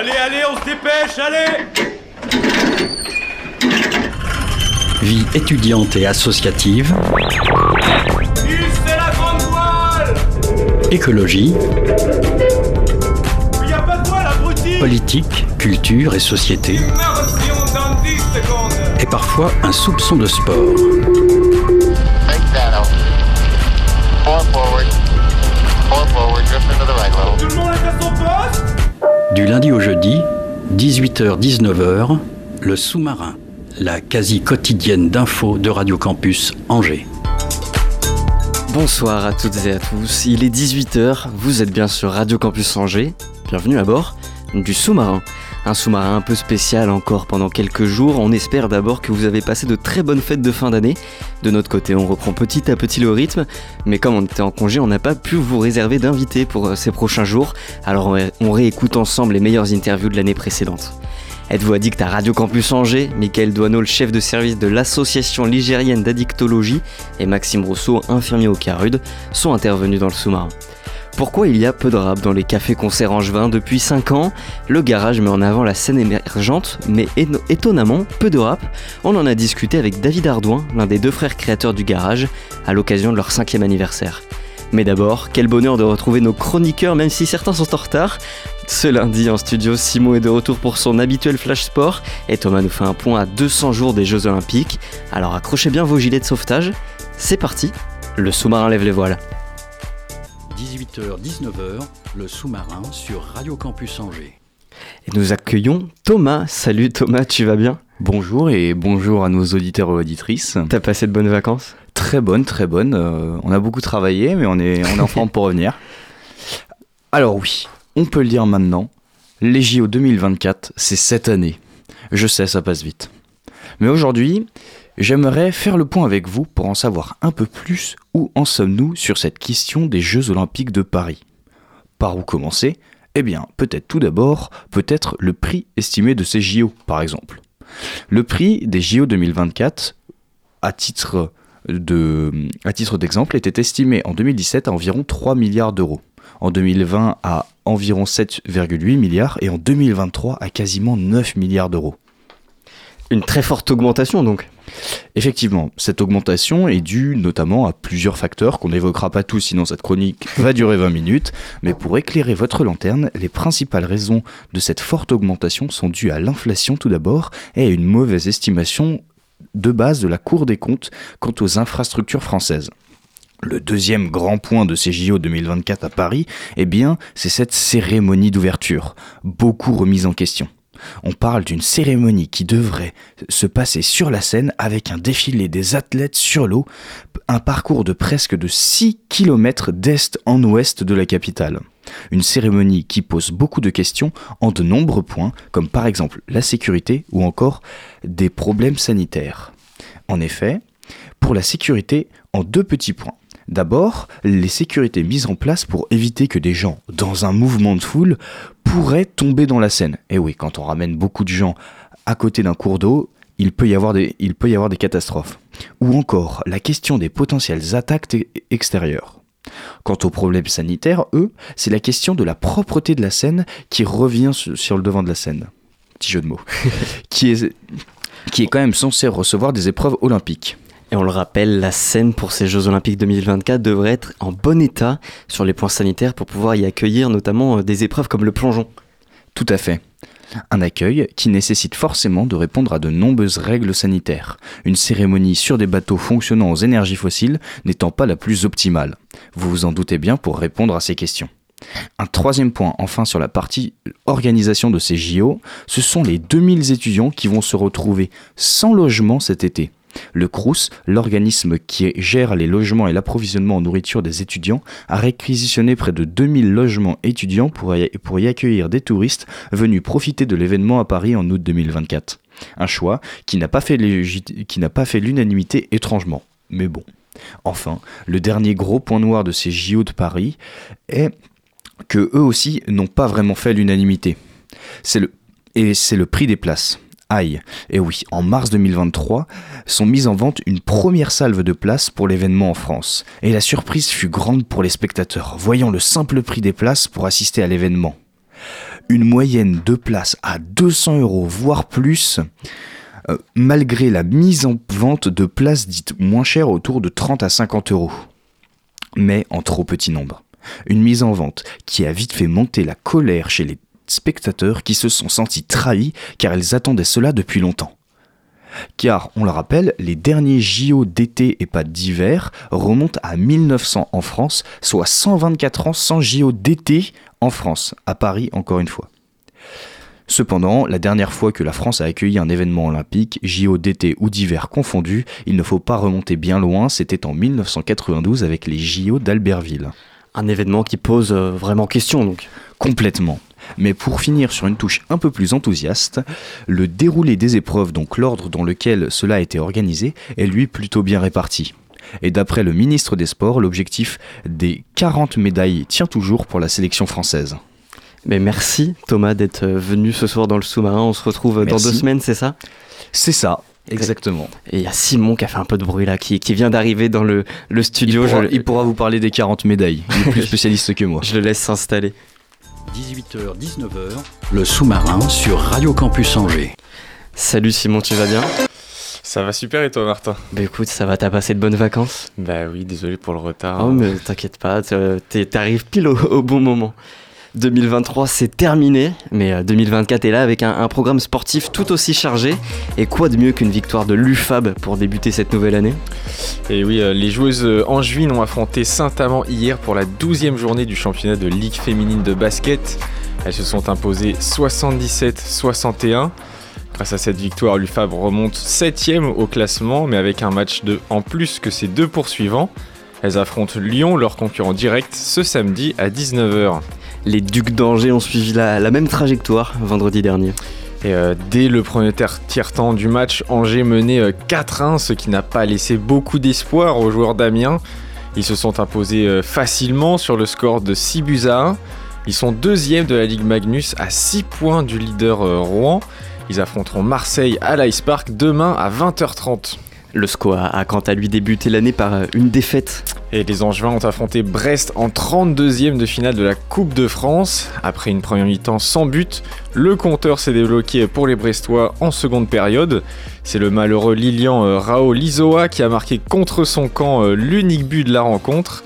Allez, allez, on se dépêche, allez. Vie étudiante et associative, c'est la grande voile. Écologie, Il y a pas de voile, abruti. Politique, culture et société, Immersion dans 10 secondes. Et parfois un soupçon de sport. Tout le monde est à son poste Du lundi au jeudi, 18h-19h, le sous-marin, la quasi quotidienne d'infos de Radio Campus Angers. Bonsoir à toutes et à tous, il est 18h, vous êtes bien sur Radio Campus Angers, bienvenue à bord du sous-marin. Un sous-marin un peu spécial encore pendant quelques jours, on espère d'abord que vous avez passé de très bonnes fêtes de fin d'année. De notre côté, on reprend petit à petit le rythme, mais comme on était en congé, on n'a pas pu vous réserver d'invités pour euh, ces prochains jours, alors on ré- on réécoute ensemble les meilleures interviews de l'année précédente. Êtes-vous addict à Radio Campus Angers? Michael Douaneau, le chef de service de l'association ligérienne d'addictologie, et Maxime Rousseau, infirmier au CARUD, sont intervenus dans le sous-marin. Pourquoi il y a peu de rap dans les cafés-concerts angevins depuis 5 ans? Le garage met en avant la scène émergente, mais étonnamment, peu de rap. On en a discuté avec David Ardouin, l'un des deux frères créateurs du garage, à l'occasion de leur cinquième anniversaire. Mais d'abord, quel bonheur de retrouver nos chroniqueurs, même si certains sont en retard. Ce lundi en studio, Simon est de retour pour son habituel flash sport et Thomas nous fait un point à 200 jours des Jeux Olympiques. Alors accrochez bien vos gilets de sauvetage. C'est parti, le sous-marin lève les voiles. 18h-19h, le sous-marin sur Radio Campus Angers. Et nous accueillons Thomas. Salut Thomas, tu vas bien? Bonjour et bonjour à nos auditeurs et auditrices. T'as passé de bonnes vacances? Très bonne, très bonne. Euh, on a beaucoup travaillé, mais on est, on est en forme pour revenir. Alors oui, on peut le dire maintenant, les JO 2024, c'est cette année. Je sais, ça passe vite. Mais aujourd'hui, j'aimerais faire le point avec vous pour en savoir un peu plus où en sommes-nous sur cette question des Jeux Olympiques de Paris? Par où commencer? Eh bien, peut-être tout d'abord, peut-être le prix estimé de ces JO, par exemple. Le prix des JO 2024, à titre de, d'exemple, était estimé en 2017 à environ 3 milliards d'euros, en 2020 à environ 7,8 milliards et en 2023 à quasiment 9 milliards d'euros. Une très forte augmentation donc. Effectivement, cette augmentation est due notamment à plusieurs facteurs qu'on n'évoquera pas tous, sinon cette chronique va durer 20 minutes. Mais pour éclairer votre lanterne, les principales raisons de cette forte augmentation sont dues à l'inflation tout d'abord et à une mauvaise estimation de base de la Cour des comptes quant aux infrastructures françaises. Le deuxième grand point de ces JO 2024 à Paris, eh bien, c'est cette cérémonie d'ouverture, beaucoup remise en question. On parle d'une cérémonie qui devrait se passer sur la scène avec un défilé des athlètes sur l'eau, un parcours de presque de 6 km d'est en ouest de la capitale. Une cérémonie qui pose beaucoup de questions en de nombreux points, comme par exemple la sécurité ou encore des problèmes sanitaires. En effet, pour la sécurité, en deux petits points. D'abord, les sécurités mises en place pour éviter que des gens, dans un mouvement de foule, pourraient tomber dans la Seine. Et oui, quand on ramène beaucoup de gens à côté d'un cours d'eau, il peut, y avoir des, il peut y avoir des catastrophes. Ou encore, la question des potentielles attaques e- extérieures. Quant aux problèmes sanitaires, eux, c'est la question de la propreté de la Seine qui revient su- sur le devant de la scène. Petit jeu de mots. qui, est, qui est quand même censé recevoir des épreuves olympiques. Et on le rappelle, la scène pour ces Jeux Olympiques 2024 devrait être en bon état sur les points sanitaires pour pouvoir y accueillir notamment euh, des épreuves comme le plongeon. Tout à fait. Un accueil qui nécessite forcément de répondre à de nombreuses règles sanitaires. Une cérémonie sur des bateaux fonctionnant aux énergies fossiles n'étant pas la plus optimale. Vous vous en doutez bien pour répondre à ces questions. Un troisième point, enfin, sur la partie organisation de ces JO, ce sont les 2000 étudiants qui vont se retrouver sans logement cet été. Le CRUS, l'organisme qui gère les logements et l'approvisionnement en nourriture des étudiants, a réquisitionné près de 2000 logements étudiants pour y, accueillir des touristes venus profiter de l'événement à Paris en août 2024. Un choix qui n'a pas fait l'unanimité étrangement. Mais bon. Enfin, le dernier gros point noir de ces JO de Paris est que eux aussi n'ont pas vraiment fait l'unanimité. Et c'est le prix des places. Et oui, en mars 2023, sont mises en vente une première salve de places pour l'événement en France. Et la surprise fut grande pour les spectateurs, voyant le simple prix des places pour assister à l'événement. une moyenne de places à 200 euros, voire plus, euh, malgré la mise en vente de places dites moins chères autour de 30 à 50 euros. Mais en trop petit nombre. Une mise en vente qui a vite fait monter la colère chez les spectateurs qui se sont sentis trahis car ils attendaient cela depuis longtemps. Car, on le rappelle, les derniers JO d'été et pas d'hiver remontent à 1900 en France, soit 124 ans sans JO d'été en France, à Paris encore une fois. Cependant, la dernière fois que la France a accueilli un événement olympique, JO d'été ou d'hiver confondus, il ne faut pas remonter bien loin, c'était en 1992 avec les JO d'Albertville. Un événement qui pose euh, vraiment question donc. Complètement. Mais pour finir sur une touche un peu plus enthousiaste, le déroulé des épreuves, donc l'ordre dans lequel cela a été organisé, est lui plutôt bien réparti. Et d'après le ministre des Sports, l'objectif des 40 médailles tient toujours pour la sélection française. Mais merci Thomas d'être venu ce soir dans le sous-marin. On se retrouve dans deux semaines, c'est ça? C'est ça, exactement. Et il y a Simon qui a fait un peu de bruit là, qui, qui vient d'arriver dans le, le Il studio. pourra, je, il pourra vous parler des 40 médailles, il est plus spécialiste que moi. je le laisse s'installer. 18h, 19h, le sous-marin sur Radio Campus Angers. Salut Simon, tu vas bien? Ça va super et toi Martin? Bah écoute, ça va, t'as passé de bonnes vacances? Bah oui, désolé pour le retard. Oh mais t'inquiète pas, t'arrives pile au, au bon moment. 2023 c'est terminé, mais euh, 2024 est là avec un, programme sportif tout aussi chargé. Et quoi de mieux qu'une victoire de l'UFAB pour débuter cette nouvelle année? Et oui, euh, les joueuses euh, angevines ont affronté Saint-Amand hier pour la 12e journée du championnat de Ligue féminine de basket. Elles se sont imposées 77-61. Grâce à cette victoire, l'UFAB remonte 7ème au classement, mais avec un match de en plus que ses deux poursuivants. Elles affrontent Lyon, leur concurrent direct, ce samedi à 19h. Les Ducs d'Angers ont suivi la, même trajectoire vendredi dernier. Et euh, dès le premier tiers-temps du match, Angers menait euh, 4-1, ce qui n'a pas laissé beaucoup d'espoir aux joueurs d'Amiens. Ils se sont imposés euh, facilement sur le score de 6 buts à 1. Ils sont deuxièmes de la Ligue Magnus à 6 points du leader euh, Rouen. Ils affronteront Marseille à l'Ice Park demain à 20h30. Le SCO a, quant à lui débuté l'année par euh, une défaite. Et les Angevins ont affronté Brest en 32e de finale de la Coupe de France. Après une première mi-temps sans but, le compteur s'est débloqué pour les Brestois en seconde période. C'est le malheureux Lilian euh, Rao Lizoa qui a marqué contre son camp euh, l'unique but de la rencontre.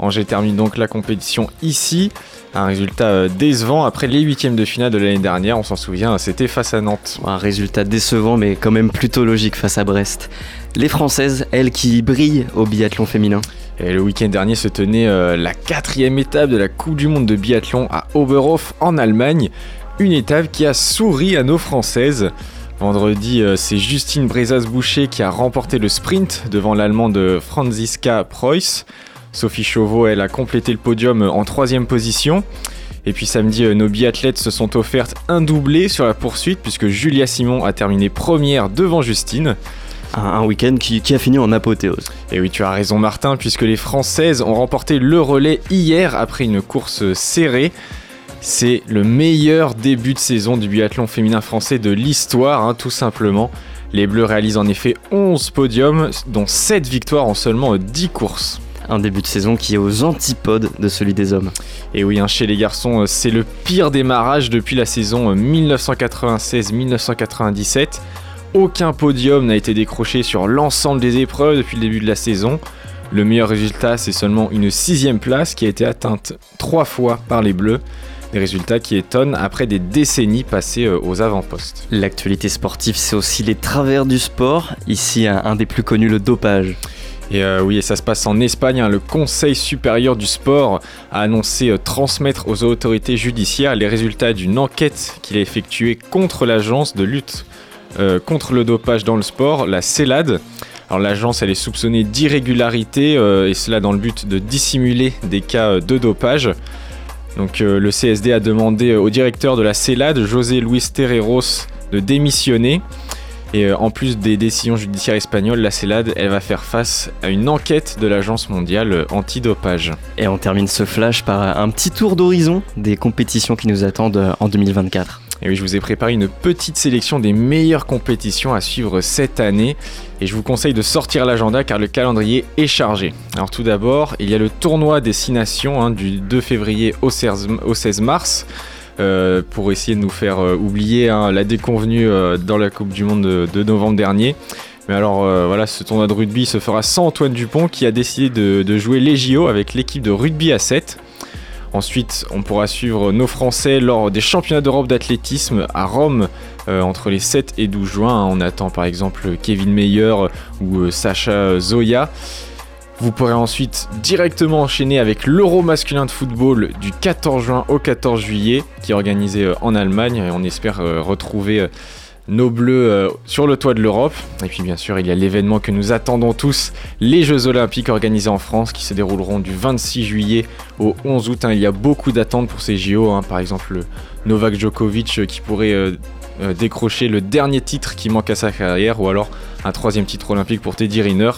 Angers termine donc la compétition ici. Un résultat décevant après les huitièmes de finale de l'année dernière, on s'en souvient, c'était face à Nantes. Un résultat décevant mais quand même plutôt logique face à Brest. Les Françaises, elles qui brillent au biathlon féminin. Et le week-end dernier se tenait euh, la quatrième étape de la Coupe du Monde de biathlon à Oberhof en Allemagne. Une étape qui a souri à nos Françaises. Vendredi, euh, c'est Justine Brezas-Boucher qui a remporté le sprint devant l'Allemande Franziska Preuss. Sophie Chauveau, elle a complété le podium en troisième position. Et puis samedi, euh, nos biathlètes se sont offertes un doublé sur la poursuite puisque Julia Simon a terminé première devant Justine. Un, un week-end qui, qui a fini en apothéose. Et oui, tu as raison Martin, puisque les Françaises ont remporté le relais hier après une course serrée. C'est le meilleur début de saison du biathlon féminin français de l'histoire, hein, tout simplement. Les Bleus réalisent en effet 11 podiums, dont 7 victoires en seulement 10 courses. Un début de saison qui est aux antipodes de celui des hommes. Et oui, hein, chez les garçons, c'est le pire démarrage depuis la saison euh, 1996-1997. Aucun podium n'a été décroché sur l'ensemble des épreuves depuis le début de la saison. Le meilleur résultat, c'est seulement une sixième place qui a été atteinte trois fois par les Bleus. Des résultats qui étonnent après des décennies passées euh, aux avant-postes. L'actualité sportive, c'est aussi les travers du sport. Ici, un, un des plus connus, le dopage. Et euh, oui, et ça se passe en Espagne. hein. Le Conseil supérieur du sport a annoncé euh, transmettre aux autorités judiciaires les résultats d'une enquête qu'il a effectuée contre l'agence de lutte euh, contre le dopage dans le sport, la CELAD. Alors l'agence, elle est soupçonnée d'irrégularité euh, et cela dans le but de dissimuler des cas euh, de dopage. Donc le CSD a demandé au directeur de la CELAD, José Luis Terreros, de démissionner. Et en plus des décisions judiciaires espagnoles, la CELAD, elle va faire face à une enquête de l'Agence mondiale antidopage. Et on termine ce flash par un petit tour d'horizon des compétitions qui nous attendent en 2024. Et oui, je vous ai préparé une petite sélection des meilleures compétitions à suivre cette année. Et je vous conseille de sortir l'agenda car le calendrier est chargé. Alors tout d'abord, il y a le tournoi des 6 nations hein, du 2 février au 16 au 16 mars. euh, pour essayer de nous faire euh, oublier hein, la déconvenue euh, dans la Coupe du Monde de, novembre dernier. Mais alors voilà, ce tournoi de rugby se fera sans Antoine Dupont qui a décidé de, de jouer les JO avec l'équipe de rugby à 7. Ensuite, on pourra suivre nos Français lors des championnats d'Europe d'athlétisme à Rome euh, entre les 7 et 12 juin. On attend par exemple Kevin Meyer ou euh, Sacha Zoya. Vous pourrez ensuite directement enchaîner avec l'Euro masculin de football du 14 juin au 14 juillet qui est organisé euh, en Allemagne et on espère retrouver nos bleus euh, sur le toit de l'Europe. Et puis bien sûr, il y a l'événement que nous attendons tous, les Jeux olympiques organisés en France qui se dérouleront du 26 juillet au 11 août. hein. Il y a beaucoup d'attentes pour ces JO, hein. par exemple le Novak Djokovic euh, qui pourrait euh, décrocher le dernier titre qui manque à sa carrière ou alors un troisième titre olympique pour Teddy Riner.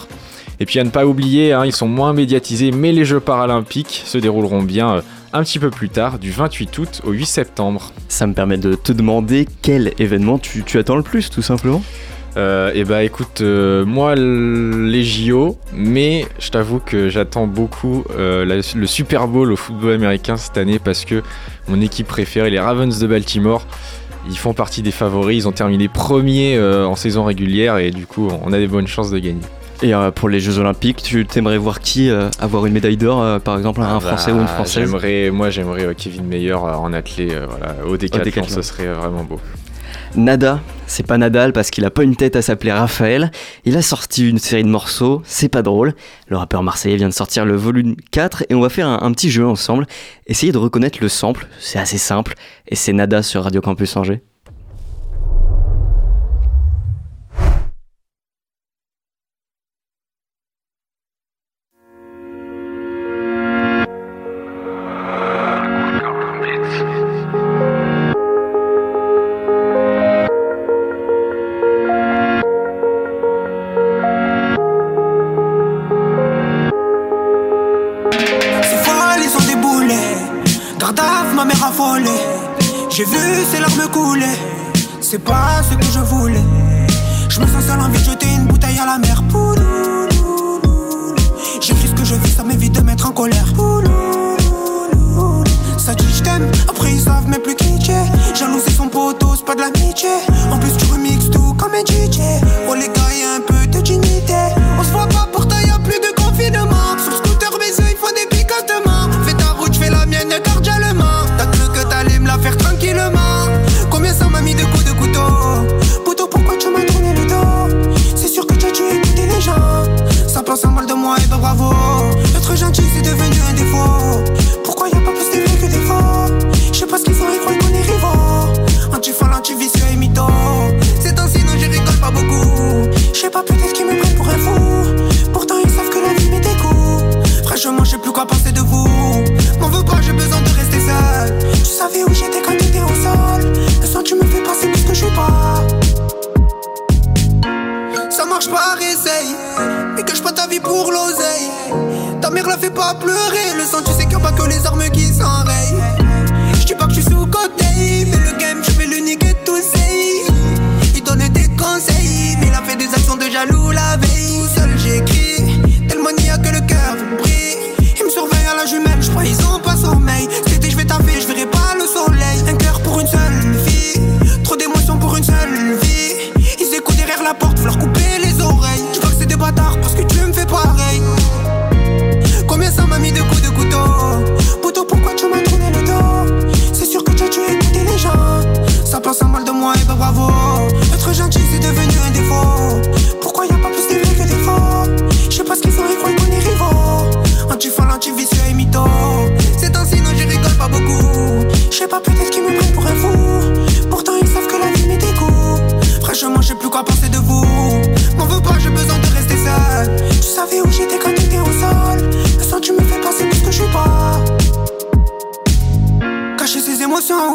Et puis à ne pas oublier, hein, ils sont moins médiatisés, mais les Jeux paralympiques se dérouleront bien un petit peu plus tard, du 28 août au 8 septembre. Ça me permet de te demander quel événement tu, tu attends le plus, tout simplement. Euh, et bah écoute, euh, moi les JO, mais je t'avoue que j'attends beaucoup euh, la- le Super Bowl au football américain cette année parce que mon équipe préférée, les Ravens de Baltimore, ils font partie des favoris, ils ont terminé premier euh, en saison régulière et du coup on a des bonnes chances de gagner. Et euh, pour les Jeux Olympiques, tu t'aimerais voir qui euh, avoir une médaille d'or, euh, par exemple un Ah Français bah, ou une Française? J'aimerais, moi j'aimerais euh, Kevin Meyer euh, en athlée, euh, voilà, au décathlon, décathlon. ce serait vraiment beau. Nada, c'est pas Nadal parce qu'il a pas une tête à s'appeler Raphaël. Il a sorti une série de morceaux, c'est pas drôle. Le rappeur marseillais vient de sortir le volume 4 et on va faire un, un petit jeu ensemble. Essayez de reconnaître le sample, c'est assez simple. Et c'est Nada sur Radio Campus Angers.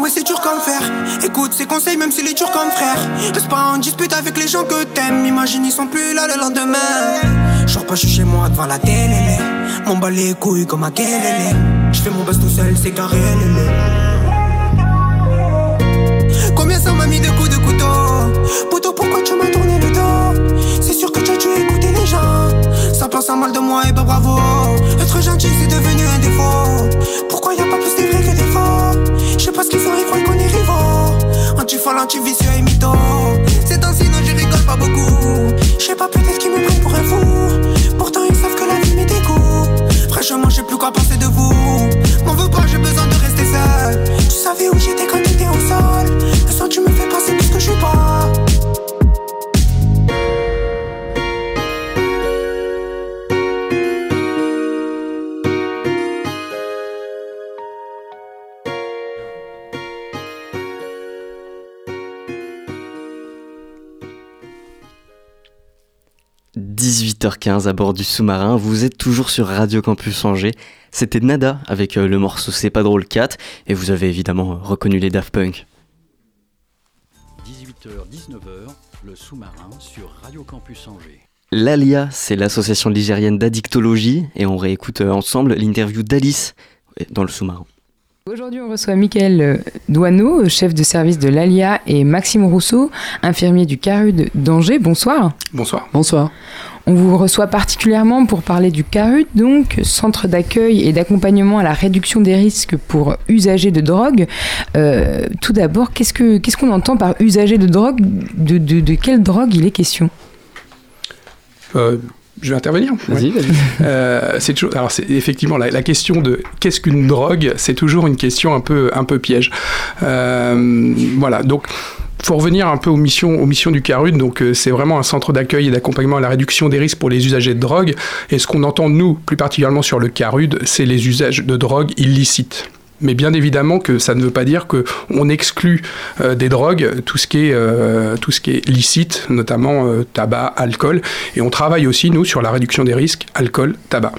Ouais, c'est dur comme fer. Écoute ses conseils, même s'il est dur comme frère. Reste pas en dispute avec les gens que t'aimes. Imagine, ils sont plus là le lendemain. Genre pas, je chez moi devant la télé. M'en bats les couilles comme à Kelele. Je fais mon buzz tout seul, c'est carré, lélé. Combien ça m'a mis de coups de couteau? Poutou, pourquoi tu m'as tourné le dos? C'est sûr que tu as tué écouter les gens Ça pense en mal de moi et ben bravo Être gentil c'est devenu un défaut Pourquoi y a pas plus de vrais que des faux? Je sais pas ce qu'ils font, ils croient ralenti, vicieux et mytho. C'est un signe, j'y rigole pas beaucoup. Je sais pas, peut-être qu'ils me prennent pour un fou. Pourtant, ils savent que la vie m'est dégoût. Fraîchement, je plus quoi penser de vous. M'en veux pas, j'ai besoin de rester seul. Tu savais où j'étais quand t'étais au sol. Le soir, tu me fais passer parce que je suis pas. 18h15 à bord du sous-marin, vous êtes toujours sur Radio Campus Angers. C'était Nada avec euh, le morceau C'est pas drôle 4 et vous avez évidemment reconnu les Daft Punk. 18h-19h, le sous-marin sur Radio Campus Angers. L'ALIA, c'est l'association ligérienne d'addictologie et on réécoute euh, ensemble l'interview d'Alice euh, dans le sous-marin. Aujourd'hui, on reçoit Michael euh, Douaneau, chef de service de l'ALIA, et Maxime Rousseau, infirmier du CARUD d'Angers. Bonsoir. Bonsoir. Bonsoir. On vous reçoit particulièrement pour parler du CARUD, donc centre d'accueil et d'accompagnement à la réduction des risques pour usagers de drogue. Euh, tout d'abord, qu'est-ce qu'on qu'est-ce qu'on entend par usager de drogue? De, de, de quelle drogue il est question? Euh, je vais intervenir? Vas-y, Ouais. Euh, c'est toujours, alors c'est effectivement la, la question de qu'est-ce qu'une drogue, c'est toujours une question un peu un peu piège. Euh, voilà, donc faut revenir un peu aux missions, aux missions du CARUD. Donc, euh, c'est vraiment un centre d'accueil et d'accompagnement à la réduction des risques pour les usagers de drogue. Et ce qu'on entend, nous, plus particulièrement sur le CARUD, c'est les usages de drogue illicites. Mais bien évidemment que ça ne veut pas dire qu'on exclut euh, des drogues, tout ce, qui est, euh, tout ce qui est licite, notamment tabac, alcool. Et on travaille aussi, nous, sur la réduction des risques alcool, tabac.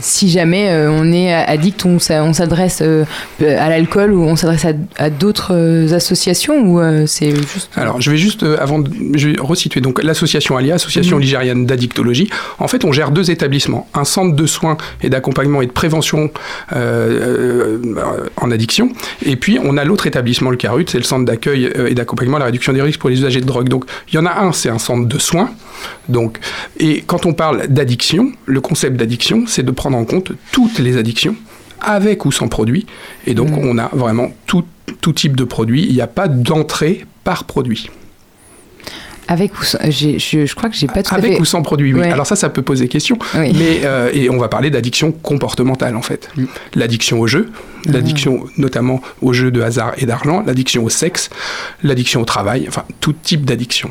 Si jamais euh, on est addict, on s'a- on s'adresse euh, à l'alcool ou on s'adresse à, à d'autres euh, associations ou euh, c'est juste. Alors, je vais juste, avant de je vais resituer, donc l'association ALIA, Association Mhm. ligérienne d'addictologie, en fait, on gère deux établissements, un centre de soins et d'accompagnement et de prévention en addiction, et puis on a l'autre établissement, le CARUT, c'est le centre d'accueil et d'accompagnement à la réduction des risques pour les usagers de drogue. Donc, il y en a un, c'est un centre de soins, donc, et quand on parle d'addiction, le concept d'addiction, c'est de prendre en compte toutes les addictions, avec ou sans produit, et donc on a vraiment tout, tout type de produit, il n'y a pas d'entrée par produit. Avec ou sans. j'ai- Je, je crois que j'ai pas tout à Avec fait. ou sans produit, oui. Ouais. Alors ça, ça peut poser question. Oui. Mais, euh, et on va parler d'addiction comportementale, en fait. Mm. L'addiction au jeu, Ah. l'addiction notamment au jeu de hasard et d'argent, l'addiction au sexe, l'addiction au travail, enfin, tout type d'addiction.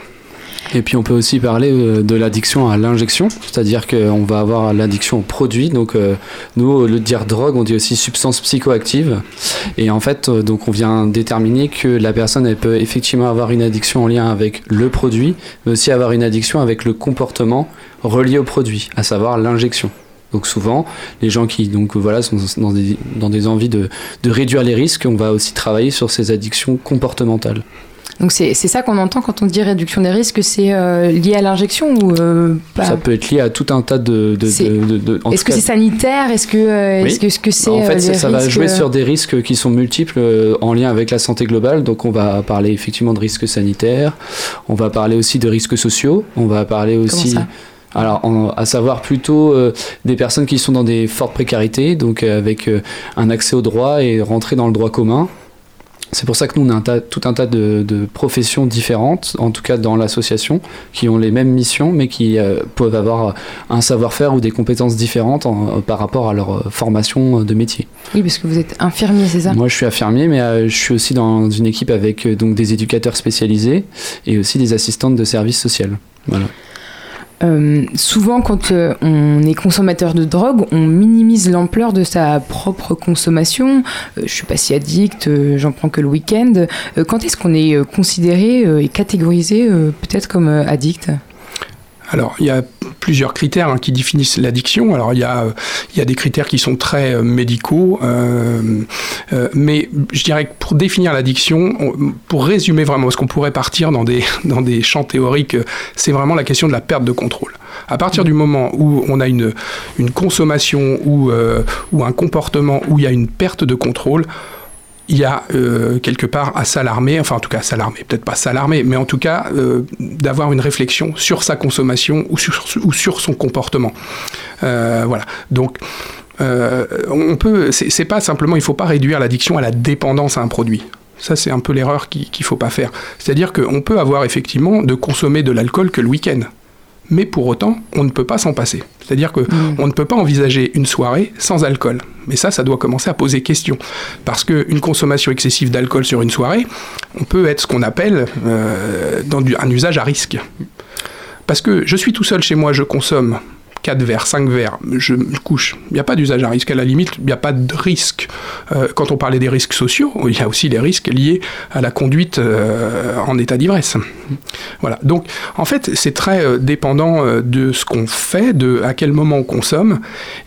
Et puis on peut aussi parler euh, de l'addiction à l'injection, c'est-à-dire qu'on va avoir l'addiction au produit. Donc euh, nous, au lieu de dire drogue, on dit aussi substance psychoactive. Et en fait, euh, donc on vient déterminer que la personne, elle peut effectivement avoir une addiction en lien avec le produit, mais aussi avoir une addiction avec le comportement relié au produit, à savoir l'injection. Donc souvent, les gens qui donc voilà sont dans des, dans des envies de, de réduire les risques, on va aussi travailler sur ces addictions comportementales. Donc c'est ça qu'on entend quand on dit réduction des risques, c'est euh, lié à l'injection ou euh, pas Ça peut être lié à tout un tas de. Est-ce que c'est sanitaire? Est-ce que euh, Oui. que c'est en fait, ça, va jouer sur des risques qui sont multiples en lien avec la santé globale. Donc, on va parler effectivement de risques sanitaires. On va parler aussi de risques sociaux. On va parler aussi. alors, en- à savoir plutôt euh, des personnes qui sont dans des fortes précarités, donc euh, avec euh, un accès au droit et rentrer dans le droit commun. C'est pour ça que nous, on a un tas- tout un tas de, de professions différentes, en tout cas dans l'association, qui ont les mêmes missions, mais qui euh, peuvent avoir un savoir-faire ou des compétences différentes en- par rapport à leur euh, formation de métier. Oui, parce que vous êtes infirmier, c'est ça? Moi, je suis infirmier, mais euh, je suis aussi dans une équipe avec euh, donc des éducateurs spécialisés et aussi des assistantes de services sociaux. Voilà. Euh, souvent, quand euh, on est consommateur de drogue, on minimise l'ampleur de sa propre consommation. Euh, je suis pas si addict, euh, j'en prends que le week-end. Quand est-ce qu'on est considéré et catégorisé peut-être comme addict? Alors, il y a plusieurs critères hein, qui définissent l'addiction. Alors, il y, a, euh, il y a des critères qui sont très euh, médicaux, euh, mais je dirais que pour définir l'addiction, on- pour résumer vraiment, parce qu'on pourrait partir dans des, dans des champs théoriques, c'est vraiment la question de la perte de contrôle. À partir du moment où on a une, une consommation ou, ou un comportement où il y a une perte de contrôle, il y a euh, quelque part à s'alarmer, enfin en tout cas s'alarmer, peut-être pas s'alarmer, mais en tout cas euh, d'avoir une réflexion sur sa consommation ou sur, son comportement. Euh, voilà. Donc on peut, c'est pas simplement, il faut pas réduire l'addiction à la dépendance à un produit. Ça, c'est un peu l'erreur qu'il faut pas faire. C'est-à-dire qu'on peut avoir effectivement de consommer de l'alcool que le week-end. Mais pour autant, on ne peut pas s'en passer. C'est-à-dire qu'on on ne peut pas envisager une soirée sans alcool. Mais ça, ça doit commencer à poser question. Parce qu'une consommation excessive d'alcool sur une soirée, on peut être ce qu'on appelle euh, dans du- un usage à risque. Parce que je suis tout seul chez moi, je consomme 4 verres, 5 verres, je me couche. Il n'y a pas d'usage à risque. À la limite, il n'y a pas de risque. Euh, quand on parlait des risques sociaux, il y a aussi les risques liés à la conduite euh, en état d'ivresse. Voilà. Donc, en fait, c'est très euh, dépendant de ce qu'on fait, de à quel moment on consomme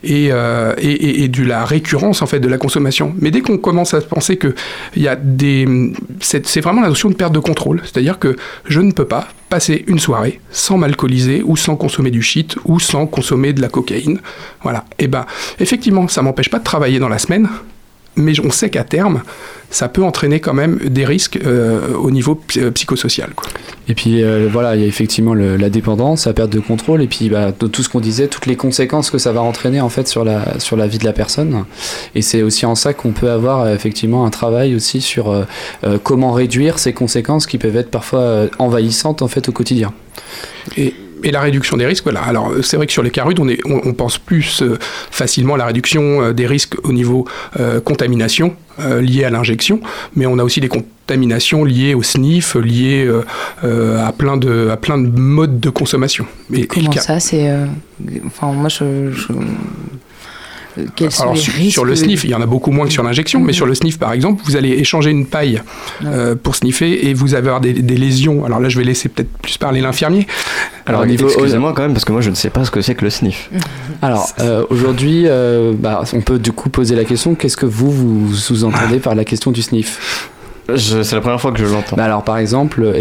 et, et, de la récurrence en fait de la consommation. Mais dès qu'on commence à penser que il y a des, c'est c'est vraiment la notion de perte de contrôle. C'est-à-dire que je ne peux pas passer une soirée sans m'alcooliser ou sans consommer du shit ou sans consommer de la cocaïne. Voilà. Et ben, effectivement, ça m'empêche pas de travailler dans la semaine, mais on sait qu'à terme, ça peut entraîner quand même des risques euh, au niveau euh, psychosocial. Quoi. Et puis euh, voilà, il y a effectivement le- la dépendance, la perte de contrôle, et puis bah, de tout ce qu'on disait, toutes les conséquences que ça va entraîner en fait sur la, sur la vie de la personne. Et c'est aussi en ça qu'on peut avoir effectivement un travail aussi sur euh, comment réduire ces conséquences qui peuvent être parfois envahissantes en fait au quotidien. Et, et la réduction des risques, voilà. Alors euh, c'est vrai que sur les carudes, on, est, on, on pense plus euh, facilement à la réduction euh, des risques au niveau euh, contamination euh, liée à l'injection, mais on a aussi des contaminations liées au sniff, liées euh, à, plein de, à plein de modes de consommation. Et- et le Comment ça, c'est. Enfin, moi, je. je- Quels sont Alors, les sur, risques sur le sniff, il y en a beaucoup moins que sur l'injection, mais Mhm. sur le sniff, par exemple, vous allez échanger une paille euh, pour sniffer et vous allez avoir des, des lésions. Alors là, je vais laisser peut-être plus parler l'infirmier. Alors, au niveau- excusez-moi quand même, parce que moi je ne sais pas ce que c'est que le sniff. Alors euh, aujourd'hui, euh, bah, on peut du coup poser la question qu'est-ce que vous vous sous-entendez par la question du sniff? C'est la première fois que je l'entends. Bah alors par exemple,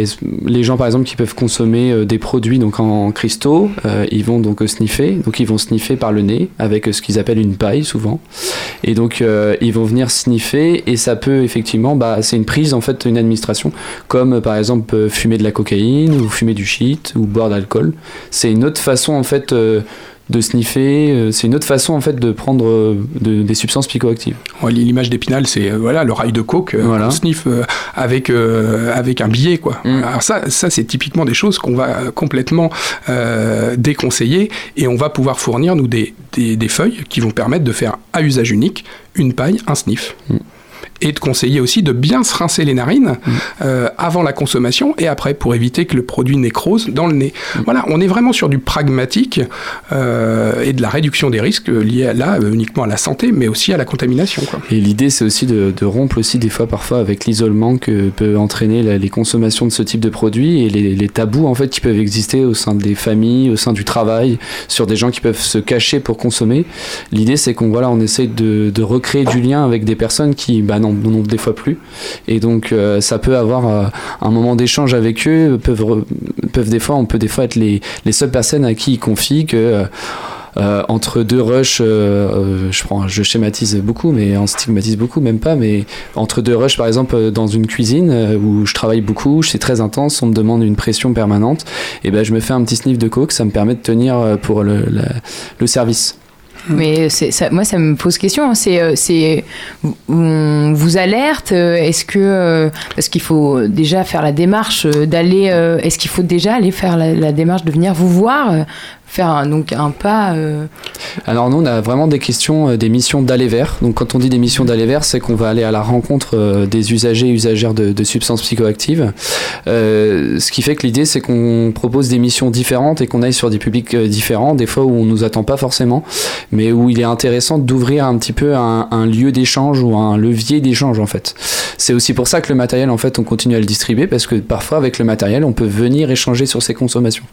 les gens par exemple qui peuvent consommer euh, des produits donc en cristaux, euh, ils vont donc euh, sniffer, donc ils vont sniffer par le nez avec euh, ce qu'ils appellent une paille souvent, et donc euh, ils vont venir sniffer et ça peut effectivement, bah c'est une prise en fait, une administration, comme par exemple fumer de la cocaïne ou fumer du shit ou boire d'alcool. C'est une autre façon en fait euh, de sniffer, euh, c'est une autre façon en fait de prendre euh, de- des substances psychoactives. Ouais, L'image d'Épinal, c'est euh, voilà, le rail de coke Voilà. qu'on sniffe euh, avec, euh, avec un billet. Quoi. Mm. Alors ça, ça c'est typiquement des choses qu'on va complètement déconseiller et on va pouvoir fournir, nous, des, des, des feuilles qui vont permettre de faire à usage unique une paille, un sniff. Mm. Et de conseiller aussi de bien se rincer les narines euh, avant la consommation et après pour éviter que le produit nécrose dans le nez. Voilà, on est vraiment sur du pragmatique euh, et de la réduction des risques liés à, là euh, uniquement à la santé mais aussi à la contamination. Quoi. Et l'idée, c'est aussi de, de rompre aussi des fois parfois avec l'isolement que peut entraîner la- les consommations de ce type de produits et les, les tabous en fait qui peuvent exister au sein des familles, au sein du travail, sur des gens qui peuvent se cacher pour consommer. L'idée, c'est qu'on voilà, on essaye de, de recréer du lien avec des personnes qui bah, n'en n'en ont des fois plus. Et donc, euh, ça peut avoir euh, un moment d'échange avec eux, peuvent, peuvent des fois, on peut des fois être les, les seules personnes à qui ils confient que. euh, entre deux rushs, je prends, je schématise beaucoup, mais on stigmatise beaucoup, même pas, mais entre deux rushs, par exemple, dans une cuisine où je travaille beaucoup, c'est très intense, on me demande une pression permanente, et ben je me fais un petit sniff de coke, ça me permet de tenir pour le service. Mais c'est ça, moi, ça me pose question. hein. C'est, euh, on vous alerte. euh, Est-ce que euh, parce qu'il faut déjà faire la démarche d'aller. Est-ce qu'il faut déjà aller faire la, démarche de venir vous voir, faire un, donc un pas. euh, Alors nous, on a vraiment des questions, euh, des missions d'aller vers. Donc quand on dit des missions d'aller vers, c'est qu'on va aller à la rencontre euh, des usagers et usagères de, de substances psychoactives. Euh, ce qui fait que l'idée, c'est qu'on propose des missions différentes et qu'on aille sur des publics euh, différents, des fois où on nous attend pas forcément, mais où il est intéressant d'ouvrir un petit peu un, un lieu d'échange ou un levier d'échange en fait. C'est aussi pour ça que le matériel, en fait, on continue à le distribuer parce que parfois avec le matériel, on peut venir échanger sur ses consommations.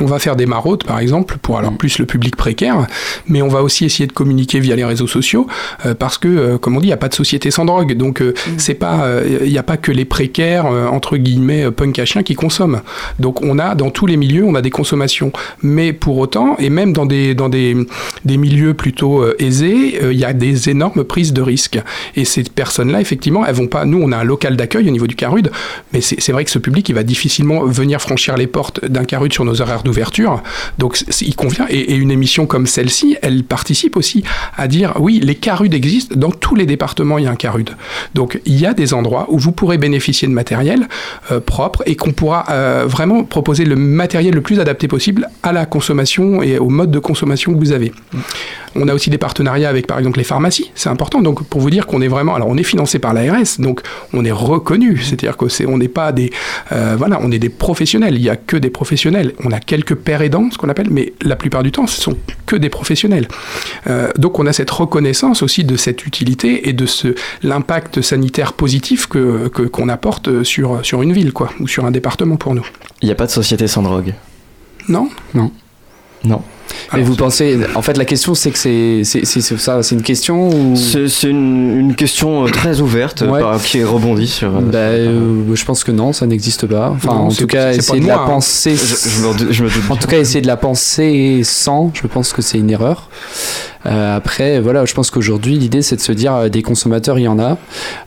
On va faire des maraudes, par exemple, pour alors plus le public précaire, mais on va aussi essayer de communiquer via les réseaux sociaux, euh, parce que, euh, comme on dit, il n'y a pas de société sans drogue. Donc, euh, c'est pas, il n'y a pas que les précaires, entre guillemets, punk à chien qui consomment. Donc, on a, dans tous les milieux, on a des consommations. Mais pour autant, et même dans des, dans des, des milieux plutôt euh, aisés, euh, il y a des énormes prises de risques. Et ces personnes-là, effectivement, elles vont pas. Nous, on a un local d'accueil au niveau du Carude, mais c'est vrai que ce public, il va difficilement venir franchir les portes d'un Carude sur nos horaires d'ouverture. Donc, il convient. Et, une émission comme celle-ci, elle participe aussi à dire oui, les Carudes existent. Dans tous les départements, il y a un Carude. Donc, il y a des endroits où vous pourrez bénéficier de matériel euh, propre et qu'on pourra vraiment proposer le matériel le plus adapté possible à la consommation et au mode de consommation que vous avez. On a aussi des partenariats avec, par exemple, les pharmacies. C'est important. Donc, pour vous dire qu'on est vraiment, alors, on est financé par l'ARS, donc on est reconnu. C'est-à-dire que c'est, on n'est pas des, euh, voilà, on est des professionnels. Il y a que des professionnels. On a quelques pères aidants, ce qu'on appelle, mais la plupart du temps, ce sont que des professionnels. Euh, donc, on a cette reconnaissance aussi de cette utilité et de ce l'impact sanitaire positif que, que- qu'on apporte sur sur une ville, quoi, ou sur un département pour nous. Il n'y a pas de société sans drogue? Non Non. Non. Mais vous pensez, en fait, la question c'est que c'est c'est- c'est- c'est ça, c'est une question ou C'est c'est une, une question euh, très ouverte Ouais. par- qui rebondit sur. Bah, euh, je pense que non, ça n'existe pas. Enfin, Non, en tout cas, essayer de moi, la hein. penser. Je, je me, je me doute En tout cas, essayer de la penser sans, je pense que c'est une erreur. Euh, après, voilà, je pense qu'aujourd'hui, l'idée, c'est de se dire, euh, des consommateurs, il y en a.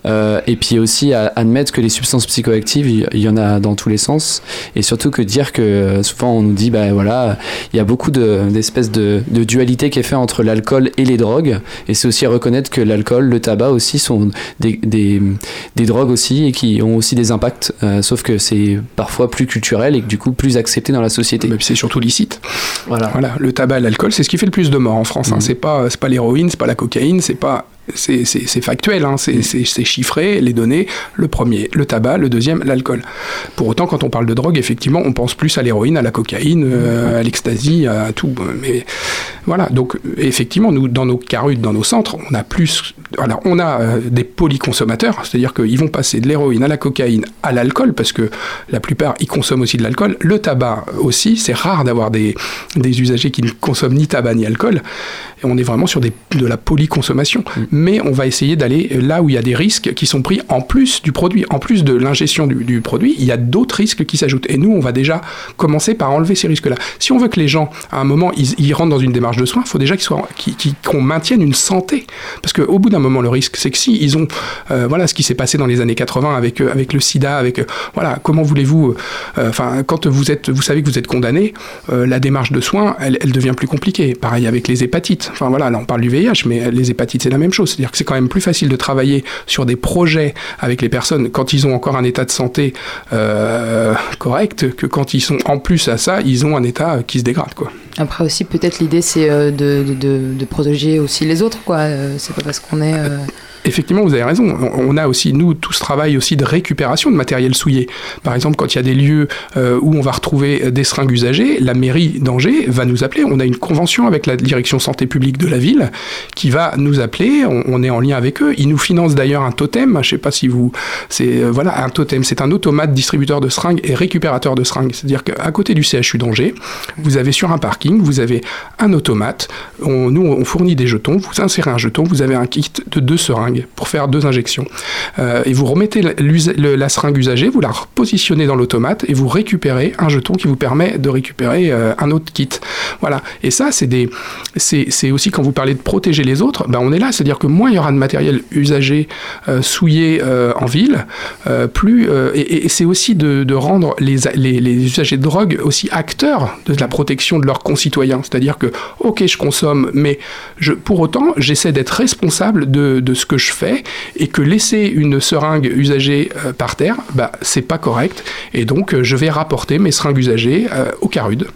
Euh, et puis aussi, à admettre que les substances psychoactives, il y en a dans tous les sens. Et surtout que dire que souvent, on nous dit, bah voilà, il y a beaucoup de- d'espèces de, de dualité qui est fait entre l'alcool et les drogues. Et c'est aussi à reconnaître que l'alcool, le tabac aussi sont des, des, des drogues aussi et qui ont aussi des impacts. Euh, sauf que c'est parfois plus culturel et que du coup plus accepté dans la société. Mais c'est surtout licite. Voilà. Voilà, le tabac, l'alcool, c'est ce qui fait le plus de morts en France. hein. C'est pas, c'est pas l'héroïne, c'est pas la cocaïne, c'est pas, c'est, factuel, hein. c'est, c'est, chiffré, les données. Le premier, le tabac, le deuxième, l'alcool. Pour autant, quand on parle de drogue, effectivement, on pense plus à l'héroïne, à la cocaïne, euh, à l'ecstasy, à tout. Mais voilà, donc effectivement, nous, dans nos carudes, dans nos centres, on a plus. Alors, on a euh, des polyconsommateurs, c'est-à-dire qu'ils vont passer de l'héroïne à la cocaïne, à l'alcool, parce que la plupart, ils consomment aussi de l'alcool. Le tabac aussi, c'est rare d'avoir des, des usagers qui ne consomment ni tabac ni alcool. Et on est vraiment sur des, de la polyconsommation. Mais on va essayer d'aller là où il y a des risques qui sont pris en plus du produit, en plus de l'ingestion du, du produit, il y a d'autres risques qui s'ajoutent. Et nous, on va déjà commencer par enlever ces risques-là. Si on veut que les gens, à un moment, ils, ils rentrent dans une démarche de soins, il faut déjà qu'ils maintienne une santé. Parce qu'au bout d'un moment, le risque, c'est que si ils ont, euh, voilà, ce qui s'est passé dans les années 80 avec, euh, avec le sida, avec, euh, voilà, comment voulez-vous, enfin, quand vous êtes, vous savez que vous êtes condamné, la démarche de soins, elle, devient plus compliquée. Pareil avec les hépatites. Enfin voilà, là on parle du VIH, mais les hépatites c'est la même chose. C'est-à-dire que c'est quand même plus facile de travailler sur des projets avec les personnes quand ils ont encore un état de santé correct que quand ils sont en plus à ça, ils ont un état qui se dégrade quoi. Après aussi, peut-être l'idée, c'est euh, de, de, protéger aussi les autres, quoi. Euh, C'est pas parce qu'on est... Effectivement, vous avez raison. On a aussi, nous, tout ce travail aussi de récupération de matériel souillé. Par exemple, quand il y a des lieux euh, où on va retrouver des seringues usagées, la mairie d'Angers va nous appeler. On a une convention avec la direction santé publique de la ville qui va nous appeler. On, est en lien avec eux. Ils nous financent d'ailleurs un totem. Je sais pas si vous, c'est euh, voilà un totem. C'est un automate distributeur de seringues et récupérateur de seringues. C'est-à-dire qu'à côté du CHU d'Angers, vous avez sur un parking, vous avez un automate. Nous, on fournit des jetons. Vous insérez un jeton, vous avez un kit de deux seringues pour faire deux injections. Euh, et vous remettez la- seringue usagée, vous la repositionnez dans l'automate et vous récupérez un jeton qui vous permet de récupérer euh, un autre kit. Voilà. Et ça, c'est aussi quand vous parlez de protéger les autres, ben on est là, c'est-à-dire que moins il y aura de matériel usagé euh, souillé en ville, plus et, c'est aussi de, rendre les, usagers de drogue aussi acteurs de la protection de leurs concitoyens. C'est-à-dire que ok, je consomme, mais pour autant, j'essaie d'être responsable de, de ce que je fais et que laisser une seringue usagée euh, par terre, bah, c'est pas correct. Et donc, euh, je vais rapporter mes seringues usagées euh, au CARUD.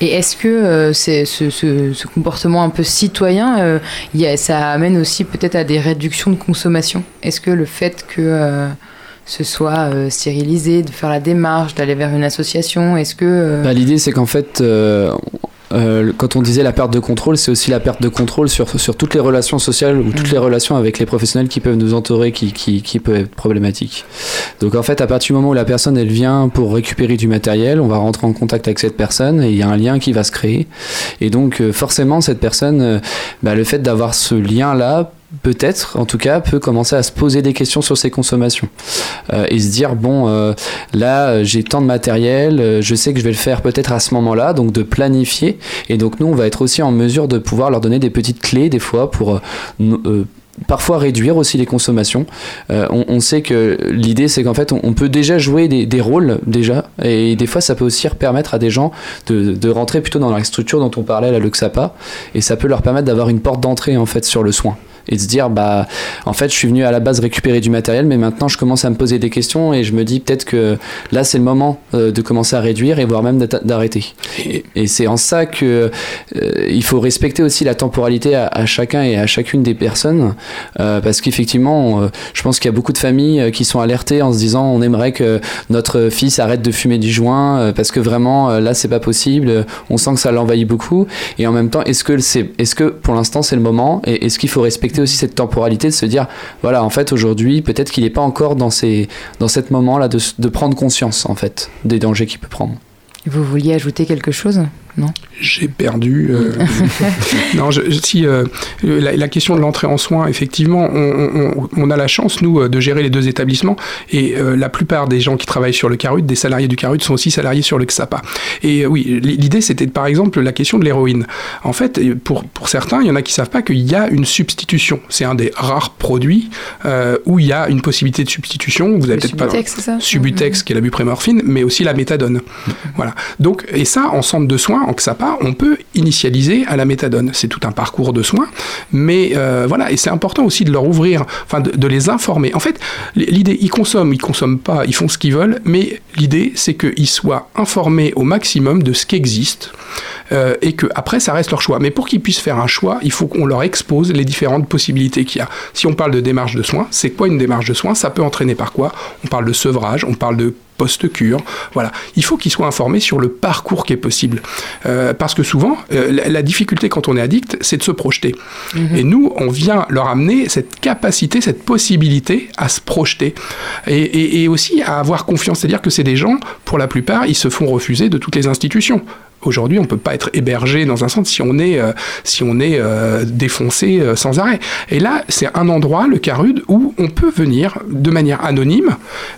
Et est-ce que euh, c'est ce, ce- ce comportement un peu citoyen, euh, il y a- ça amène aussi peut-être à des réductions de consommation? Est-ce que le fait que euh, ce soit euh, stérilisé, de faire la démarche, d'aller vers une association, est-ce que... euh, Bah, L'idée, c'est qu'en fait, euh, quand on disait la perte de contrôle, c'est aussi la perte de contrôle sur, sur toutes les relations sociales ou toutes les relations avec les professionnels qui peuvent nous entourer, qui, qui, qui peuvent être problématiques. Donc en fait, à partir du moment où la personne, elle vient pour récupérer du matériel, on va rentrer en contact avec cette personne et il y a un lien qui va se créer. Et donc euh, forcément, cette personne, euh, bah, le fait d'avoir ce lien-là, peut-être, en tout cas, peut commencer à se poser des questions sur ses consommations euh, et se dire bon, euh, là, j'ai tant de matériel, euh, je sais que je vais le faire peut-être à ce moment-là, donc de planifier. Et donc nous, on va être aussi en mesure de pouvoir leur donner des petites clés des fois pour parfois réduire aussi les consommations. On, sait que l'idée c'est qu'en fait on, peut déjà jouer des, rôles déjà et des fois ça peut aussi permettre à des gens de, rentrer plutôt dans la structure dont on parlait à le XAPA et ça peut leur permettre d'avoir une porte d'entrée en fait sur le soin et de se dire bah en fait je suis venu à la base récupérer du matériel mais maintenant je commence à me poser des questions et je me dis peut-être que là c'est le moment euh, de commencer à réduire et voire même d'arrêter. et, et c'est en ça que euh, il faut respecter aussi la temporalité à, à chacun et à chacune des personnes euh, parce qu'effectivement je pense qu'il y a beaucoup de familles qui sont alertées en se disant on aimerait que notre fils arrête de fumer du joint parce que vraiment là c'est pas possible on sent que ça l'envahit beaucoup. Et en même temps est-ce que c'est est-ce que pour l'instant c'est le moment et est-ce qu'il faut respecter aussi cette temporalité de se dire voilà en fait aujourd'hui peut-être qu'il n'est pas encore dans ces dans cet moment là de, de prendre conscience en fait des dangers qu'il peut prendre. Vous vouliez ajouter quelque chose? Non J'ai perdu. euh, non, je- si euh, la, la question de l'entrée en soins, effectivement, on, on- on a la chance nous euh, de gérer les deux établissements et euh, la plupart des gens qui travaillent sur le Carut, des salariés du Carut, sont aussi salariés sur le XAPA. Et oui, l'idée c'était par exemple la question de l'héroïne. En fait, pour pour certains, il y en a qui savent pas qu'il y a une substitution. C'est un des rares produits où il y a une possibilité de substitution. Vous avez peut-être pas Subutex, Subutex, qui est la buprémorphine, mais aussi la méthadone. Voilà. Donc, et ça, en centre de soins, en XAPA, on peut initialiser à la méthadone. C'est tout un parcours de soins, mais euh, voilà. Et c'est important aussi de leur ouvrir, enfin, de, les informer. En fait, l'idée, ils consomment, ils consomment pas, ils font ce qu'ils veulent, mais l'idée, c'est qu'ils soient informés au maximum de ce qui existe euh, et que après, ça reste leur choix. Mais pour qu'ils puissent faire un choix, il faut qu'on leur expose les différentes possibilités qu'il y a. Si on parle de démarche de soins, c'est quoi une démarche de soins? Ça peut entraîner par quoi? On parle de sevrage, on parle de post-cure. Voilà. Il faut qu'ils soient informés sur le parcours qui est possible. Euh, parce que souvent, euh, la, la difficulté quand on est addict, c'est de se projeter. Et nous, on vient leur amener cette capacité, cette possibilité à se projeter. Et, et- et aussi à avoir confiance. C'est-à-dire que c'est des gens, pour la plupart, ils se font refuser de toutes les institutions. Aujourd'hui, on peut pas être hébergé dans un centre si on est, euh, euh, défoncé euh, sans arrêt. Et là, c'est un endroit, le Carude, où on peut venir de manière anonyme,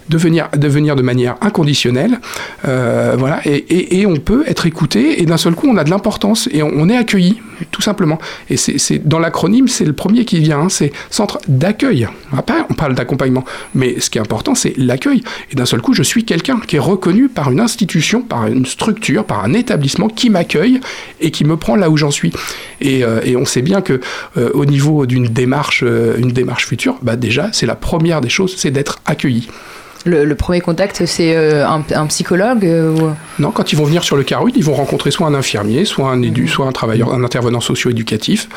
de venir de, manière inconditionnelle, voilà, et, on peut être écouté, et d'un seul coup, on a de l'importance, et on est accueilli, tout simplement. Et c'est dans l'acronyme, c'est le premier qui vient, hein, c'est centre d'accueil. Après, on parle d'accompagnement, mais ce qui est important, c'est l'accueil. Et d'un seul coup, je suis quelqu'un qui est reconnu par une institution, par une structure, par un établissement qui m'accueille et qui me prend là où j'en suis. Et, euh, on sait bien que euh, au niveau d'une démarche, euh, une démarche future, bah déjà, c'est la première des choses, c'est d'être accueilli. Le, le premier contact, c'est euh, un, un psychologue euh, ou... Non, quand ils vont venir sur le Carut, ils vont rencontrer soit un infirmier, soit un édu, soit un travailleur, un intervenant socio-éducatif.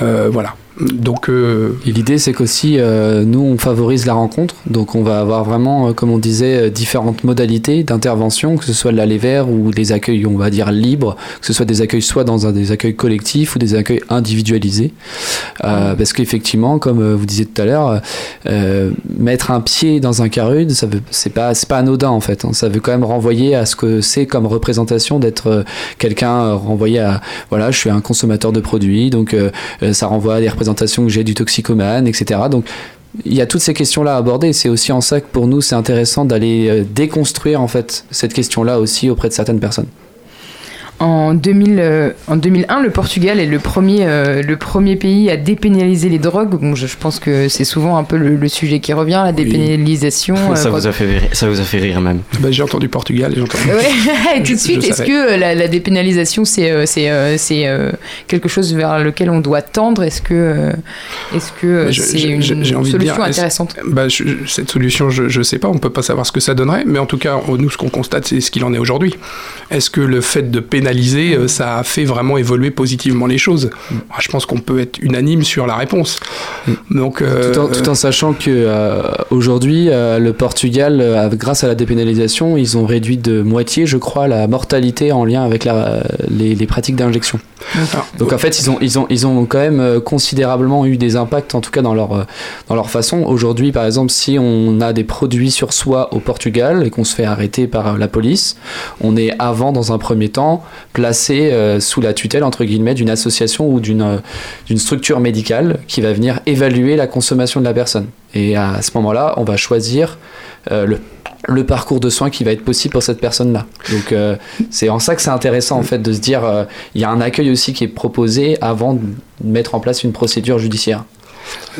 Euh, voilà. Donc, euh, Et l'idée, c'est qu'aussi, euh, nous, on favorise la rencontre. Donc, on va avoir vraiment, euh, comme on disait, euh, différentes modalités d'intervention, que ce soit l'aller vers ou des accueils, on va dire, libres, que ce soit des accueils soit dans un, des accueils collectifs ou des accueils individualisés. Euh, parce qu'effectivement, comme vous disiez tout à l'heure, mettre un pied dans un carude, ça veut, c'est pas, c'est pas anodin en fait. hein. Ça veut quand même renvoyer à ce que c'est comme représentation d'être quelqu'un renvoyé à, voilà, je suis un consommateur de produits, donc ça renvoie à des représentations que j'ai du toxicomane, etc. Donc il y a toutes ces questions-là à aborder. C'est aussi en ça que pour nous, c'est intéressant d'aller euh, déconstruire en fait cette question-là aussi auprès de certaines personnes. En, 2000, euh, en 2001, le Portugal est le premier, euh, le premier pays à dépénaliser les drogues. Bon, je, je pense que c'est souvent un peu le, le sujet qui revient, la dépénalisation. euh, ça, vous a fait rire, ça vous a fait rire même. bah, j'ai entendu Portugal, j'ai entendu. Ouais, et tout de suite, est-ce que euh, la, la dépénalisation, c'est euh, c'est euh, c'est, euh, quelque chose vers lequel on doit tendre? Est-ce que euh, est-ce que Je- c'est je- une solution dire, intéressante? Bah, cette solution, je ne sais pas, on ne peut pas savoir ce que ça donnerait, mais en tout cas, on- nous, ce qu'on constate, c'est ce qu'il en est aujourd'hui. Est-ce que le fait de pénaliser, euh, ça a fait vraiment évoluer positivement les choses Ah, Je pense qu'on peut être unanime sur la réponse. Donc, euh, Tout en, tout en sachant que euh, aujourd'hui, euh, le Portugal, euh, grâce à la dépénalisation, ils ont réduit de moitié, je crois, la mortalité en lien avec la- les, les pratiques d'injection. alors, Donc en fait, ils ont, ils ont, ils ont quand même considérablement eu des impacts, en tout cas dans leur, dans leur façon. Aujourd'hui, par exemple, si on a des produits sur soi au Portugal et qu'on se fait arrêter par la police, on est avant, dans un premier temps, placé euh, sous la tutelle entre guillemets d'une association ou d'une euh, d'une structure médicale qui va venir évaluer la consommation de la personne. Et à ce moment-là, on va choisir euh, le le parcours de soins qui va être possible pour cette personne-là. Donc c'est en ça que c'est intéressant en fait de se dire il y a un accueil aussi qui est proposé avant de mettre en place une procédure judiciaire.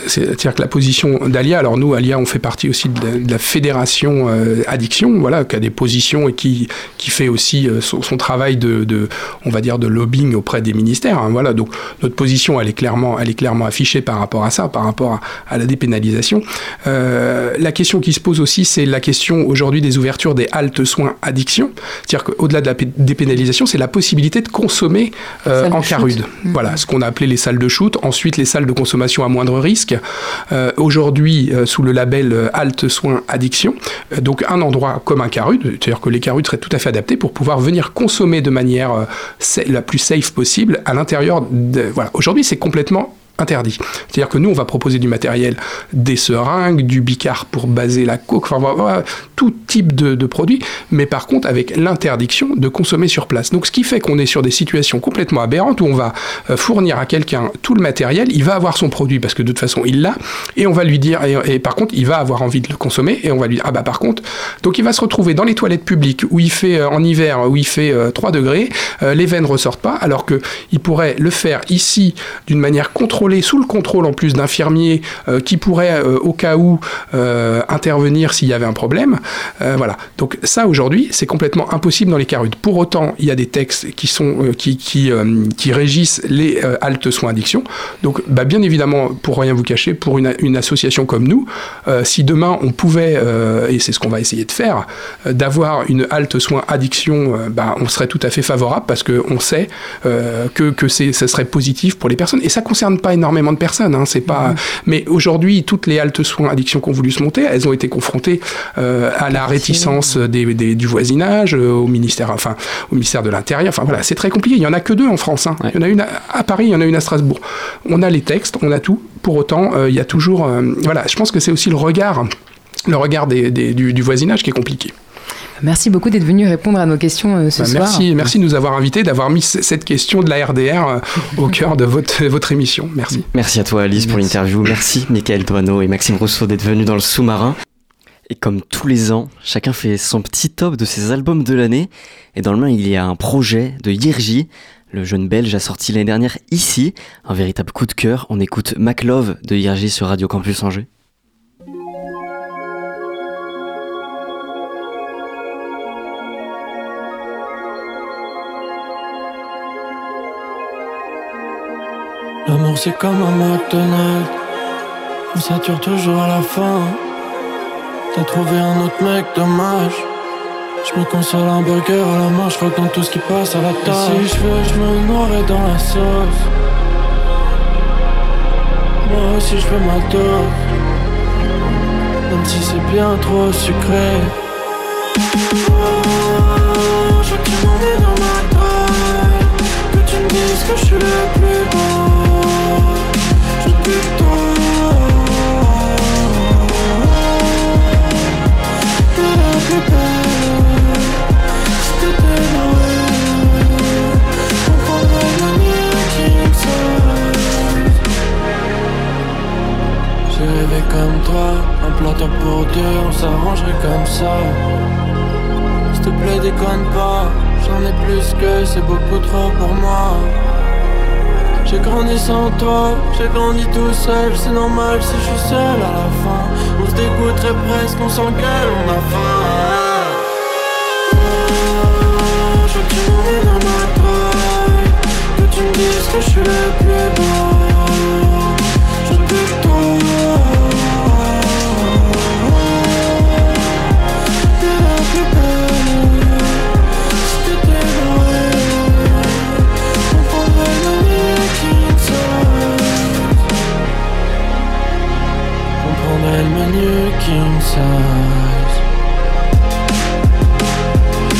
C'est-à-dire que la position d'Alia, alors nous, Alia, on fait partie aussi de la, de la fédération euh, addiction, voilà, qui a des positions et qui, qui fait aussi euh, son, son travail de, de, on va dire, de lobbying auprès des ministères. hein, voilà, donc notre position, elle est clairement, elle est clairement affichée par rapport à ça, par rapport à, à la dépénalisation. Euh, la question qui se pose aussi, c'est la question aujourd'hui des ouvertures des haltes soins addiction. C'est-à-dire qu'au-delà de la pé- dépénalisation, c'est la possibilité de consommer en carude. Mhm. Voilà, ce qu'on a appelé les salles de shoot. Ensuite, les salles de consommation à moindre risque. Euh, Aujourd'hui, euh, sous le label euh, Halte Soins Addiction. Donc, un endroit comme un carude, c'est-à-dire que les carudes seraient tout à fait adaptés pour pouvoir venir consommer de manière la plus safe possible à l'intérieur. Voilà. Aujourd'hui, c'est complètement interdit. C'est-à-dire que nous, on va proposer du matériel, des seringues, du bicar pour baser la coke, enfin voilà, tout type de, produits, mais par contre avec l'interdiction de consommer sur place. Donc ce qui fait qu'on est sur des situations complètement aberrantes où on va euh, fournir à quelqu'un tout le matériel, il va avoir son produit parce que de toute façon il l'a, et on va lui dire, et, par contre il va avoir envie de le consommer, et on va lui dire, ah bah par contre, donc il va se retrouver dans les toilettes publiques où il fait euh, en hiver, où il fait euh, 3 degrés, euh, les veines ressortent pas, alors que il pourrait le faire ici d'une manière contrôlée, sous le contrôle en plus d'infirmiers euh, qui pourraient euh, au cas où euh, intervenir s'il y avait un problème. Voilà. Donc ça aujourd'hui, c'est complètement impossible dans les carudes. Pour autant, il y a des textes qui sont qui qui, régissent les haltes soins addiction. Donc bah, bien évidemment, pour rien vous cacher, pour une, association comme nous, si demain on pouvait, et c'est ce qu'on va essayer de faire, d'avoir une halte soins addiction, bah, on serait tout à fait favorable parce qu'on sait que, que ça serait positif pour les personnes. Et ça concerne pas énormément de personnes. Hein, c'est pas. Mais aujourd'hui, toutes les haltes soins addiction qui ont voulu se monter, elles ont été confrontées euh, à la réticence des, des- du voisinage, euh, au ministère, enfin au ministère de l'Intérieur. Enfin voilà, c'est très compliqué. Il y en a que deux en France. hein. Il y en a une à, à Paris, il y en a une à Strasbourg. On a les textes, on a tout. Pour autant, euh, il y a toujours. voilà, je pense que c'est aussi le regard, le regard des- des- du, du voisinage qui est compliqué. Merci beaucoup d'être venu répondre à nos questions euh, ce Bah, soir. merci, merci de nous avoir invités, d'avoir mis cette question de la RDR euh, au cœur de votre, votre émission. Merci. Merci à toi Alice pour l'interview. Merci Michael Toano et Maxime Rousseau d'être venus dans le sous-marin. Et comme tous les ans, chacun fait son petit top de ses albums de l'année. Et dans le mien, il y a un projet de Yirji. Le jeune belge a sorti l'année dernière ici. Un véritable coup de cœur. On écoute MacLove de Yirji sur Radio Campus Angers. L'amour c'est comme un McDonald's On sature toujours à la fin. T'as trouvé un autre mec, dommage. Je me console un burger à la main, je dans tout ce qui passe à la table. Et Si je veux, je me noierai dans la sauce. Moi aussi je veux ma dose. Même si c'est bien trop sucré. Oh, je veux que tu dans ma taille Que tu me dises que je suis le plus c'est beaucoup trop pour moi. J'ai grandi sans toi, j'ai grandi tout seul C'est normal si je suis seul à la fin. On se dégoûterait presque, on s'engueule, on a faim. Je veux que tu dans ma taille Que tu me dises que je suis le plus beau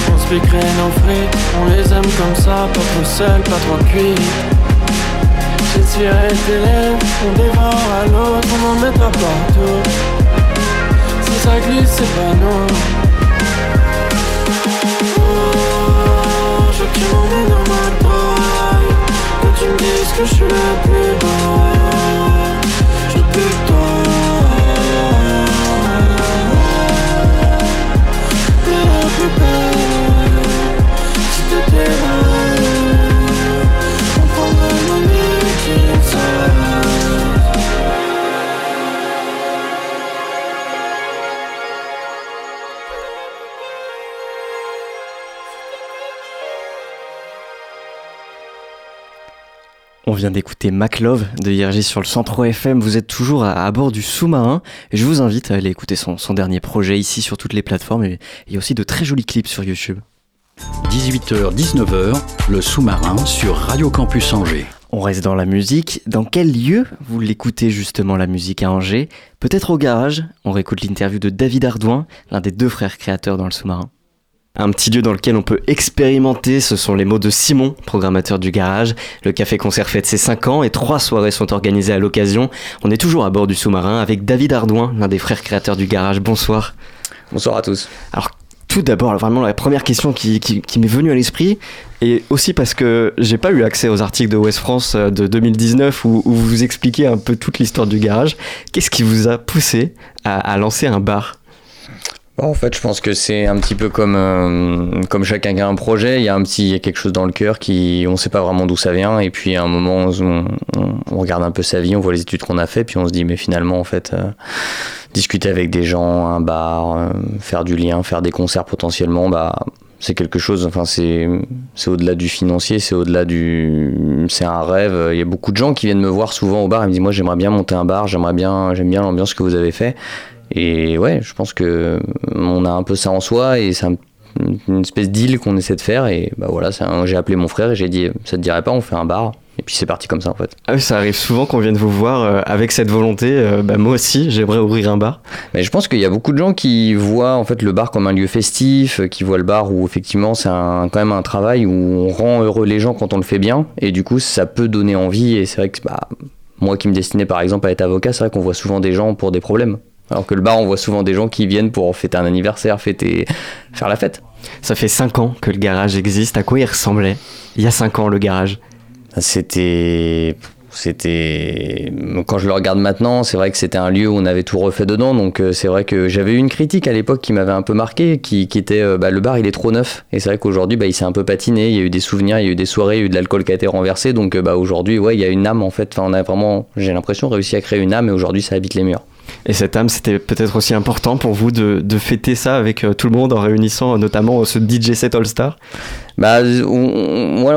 On se piquerait nos frites On les aime comme ça Pas trop seul, pas trop cuit J'essuierai tes lèvres On dévore à l'autre On en mettra partout. Si ça glisse c'est pas nous. Oh, je veux que tu dans Parce que je suis le plus On vient d'écouter Maclove de Yergi sur le 103 FM. Vous êtes toujours à, à bord du sous-marin et je vous invite à aller écouter son, son dernier projet ici sur toutes les plateformes et il y a aussi de très jolis clips sur YouTube. 18h-19h, le sous-marin sur Radio Campus Angers. On reste dans la musique. Dans quel lieu vous l'écoutez justement la musique à Angers? Peut-être au garage. On réécoute l'interview de David Ardouin, l'un des deux frères créateurs dans le sous-marin. Un petit lieu dans lequel on peut expérimenter, ce sont les mots de Simon, programmateur du garage. Le café-concert fête ses 5 ans et trois soirées sont organisées à l'occasion. On est toujours à bord du sous-marin avec David Ardouin, l'un des frères créateurs du garage. Bonsoir. Bonsoir à tous. Alors, tout d'abord, vraiment la première question qui, qui- qui m'est venue à l'esprit, et aussi parce que j'ai pas eu accès aux articles de West France euh, de 2019 où, où vous expliquez un peu toute l'histoire du garage, qu'est-ce qui vous a poussé à, à lancer un bar? En fait, je pense que c'est un petit peu comme, euh, comme chacun qui a un projet. Il y a un petit, il y a quelque chose dans le cœur qui, on sait pas vraiment d'où ça vient. Et puis, à un moment, on regarde un peu sa vie, on voit les études qu'on a fait, puis on se dit, mais finalement, en fait, euh, discuter avec des gens, un bar, euh, faire du lien, faire des concerts potentiellement, bah, c'est quelque chose. Enfin, c'est, c'est au-delà du financier, c'est au-delà du, c'est un rêve. Il y a beaucoup de gens qui viennent me voir souvent au bar et me disent, moi, j'aimerais bien monter un bar, j'aimerais bien, j'aime bien l'ambiance que vous avez fait. Et ouais, je pense que on a un peu ça en soi et c'est un- une espèce d'île qu'on essaie de faire. Et bah voilà, j'ai appelé mon frère et j'ai dit ça te dirait pas, on fait un bar. Et puis c'est parti comme ça en fait. Ah oui, ça arrive souvent qu'on vienne vous voir euh, avec cette volonté, euh, bah, moi aussi j'aimerais ouvrir un bar. Mais je pense qu'il y a beaucoup de gens qui voient en fait le bar comme un lieu festif, euh, qui voient le bar où effectivement c'est un, quand même un travail où on rend heureux les gens quand on le fait bien. Et du coup, ça peut donner envie. Et c'est vrai que bah, moi qui me destinais par exemple à être avocat, c'est vrai qu'on voit souvent des gens pour des problèmes. Alors que le bar, on voit souvent des gens qui viennent pour fêter un anniversaire, fêter, faire la fête. Ça fait 5 ans que le garage existe, à quoi il ressemblait Il y a 5 ans le garage? C'était. C'était. Quand je le regarde maintenant, c'est vrai que c'était un lieu où on avait tout refait dedans. Donc euh, c'est vrai que j'avais eu une critique à l'époque qui m'avait un peu marqué, qui, qui était euh, bah, le bar il est trop neuf. Et c'est vrai qu'aujourd'hui bah, il s'est un peu patiné. Il y a eu des souvenirs, il y a eu des soirées, il y a eu de l'alcool qui a été renversé. Donc euh, bah, aujourd'hui, ouais, il y a une âme en fait. Enfin, on a vraiment, j'ai l'impression, réussi à créer une âme et aujourd'hui ça habite les murs. Et cette âme, c'était peut-être aussi important pour vous de, fêter ça avec euh, tout le monde en réunissant euh, notamment ce DJ set All Star Bah, on,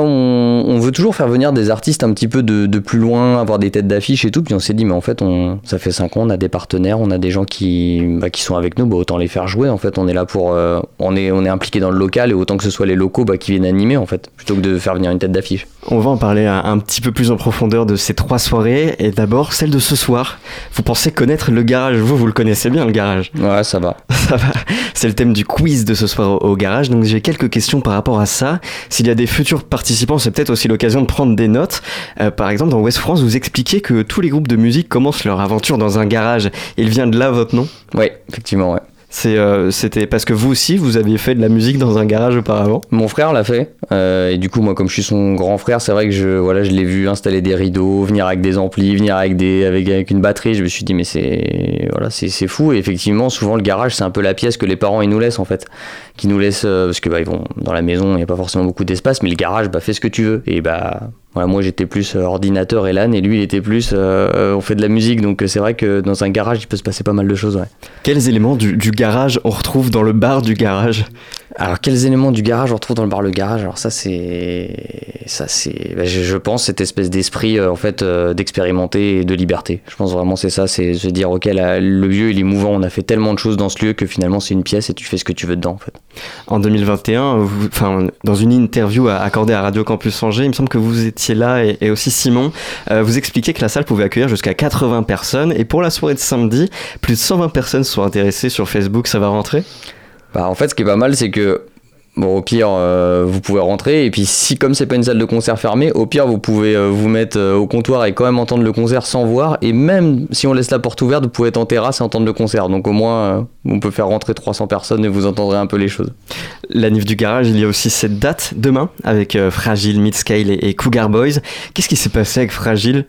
on- veut toujours faire venir des artistes un petit peu de, de plus loin, avoir des têtes d'affiche et tout. Puis on s'est dit, mais en fait, on, ça fait 5 ans, on a des partenaires, on a des gens qui, bah, qui sont avec nous, bah, autant les faire jouer. En fait, on est là pour. euh, on, est, on est impliqué dans le local et autant que ce soit les locaux bah, qui viennent animer, en fait, plutôt que de faire venir une tête d'affiche. On va en parler un, un petit peu plus en profondeur de ces trois soirées. Et d'abord, celle de ce soir. Vous pensez connaître le garage Vous, vous le connaissez bien, le garage Ouais, ça va. Ça va. C'est le thème du quiz de ce soir au, au garage. Donc j'ai quelques questions par rapport à ça. S'il y a des futurs participants, c'est peut-être aussi l'occasion de prendre des notes. Euh, par exemple, dans West France, vous expliquez que tous les groupes de musique commencent leur aventure dans un garage. Il vient de là votre nom? Oui, effectivement, ouais. Euh, C'était parce que vous aussi, vous aviez fait de la musique dans un garage auparavant? Mon frère l'a fait. euh, et du coup, moi, comme je suis son grand frère, c'est vrai que je, voilà, je l'ai vu installer des rideaux, venir avec des amplis, venir avec, des, avec, avec une batterie. Je me suis dit, mais c'est voilà, c'est c'est fou. Et effectivement, souvent, le garage, c'est un peu la pièce que les parents ils nous laissent, en fait. Qui nous laissent, euh, parce que bah, ils vont dans la maison, il n'y a pas forcément beaucoup d'espace, mais le garage, bah, fais ce que tu veux. Et bah. Voilà, moi j'étais plus euh, ordinateur et LAN et lui il était plus euh, on fait de la musique donc euh, c'est vrai que dans un garage il peut se passer pas mal de choses ouais. Quels éléments du, du garage on retrouve dans le bar du garage? Alors quels éléments du garage on retrouve dans le bar le garage? Alors ça c'est ça c'est bah, je, je pense cette espèce d'esprit euh, en fait euh, d'expérimenter et de liberté. Je pense vraiment c'est ça, c'est se dire ok là, le lieu il est mouvant, on a fait tellement de choses dans ce lieu que finalement c'est une pièce et tu fais ce que tu veux dedans en fait. En 2021, vous- enfin, dans une interview accordée à Radio Campus Angers, il me semble que vous étiez là et, aussi Simon. euh, vous expliquez que la salle pouvait accueillir jusqu'à 80 personnes et pour la soirée de samedi, plus de 120 personnes sont intéressées sur Facebook. Ça va rentrer? Bah en fait ce qui est pas mal c'est que Bon, au pire, euh, vous pouvez rentrer. Et puis, si comme c'est pas une salle de concert fermée, au pire, vous pouvez euh, vous mettre euh, au comptoir et quand même entendre le concert sans voir. Et même si on laisse la porte ouverte, vous pouvez être en terrasse et entendre le concert. Donc, au moins, on peut faire rentrer 300 personnes et vous entendrez un peu les choses. La Nif du Garage, il y a aussi cette date demain avec Fragile, Midscale et, et Cougar Boys. Qu'est-ce qui s'est passé avec Fragile?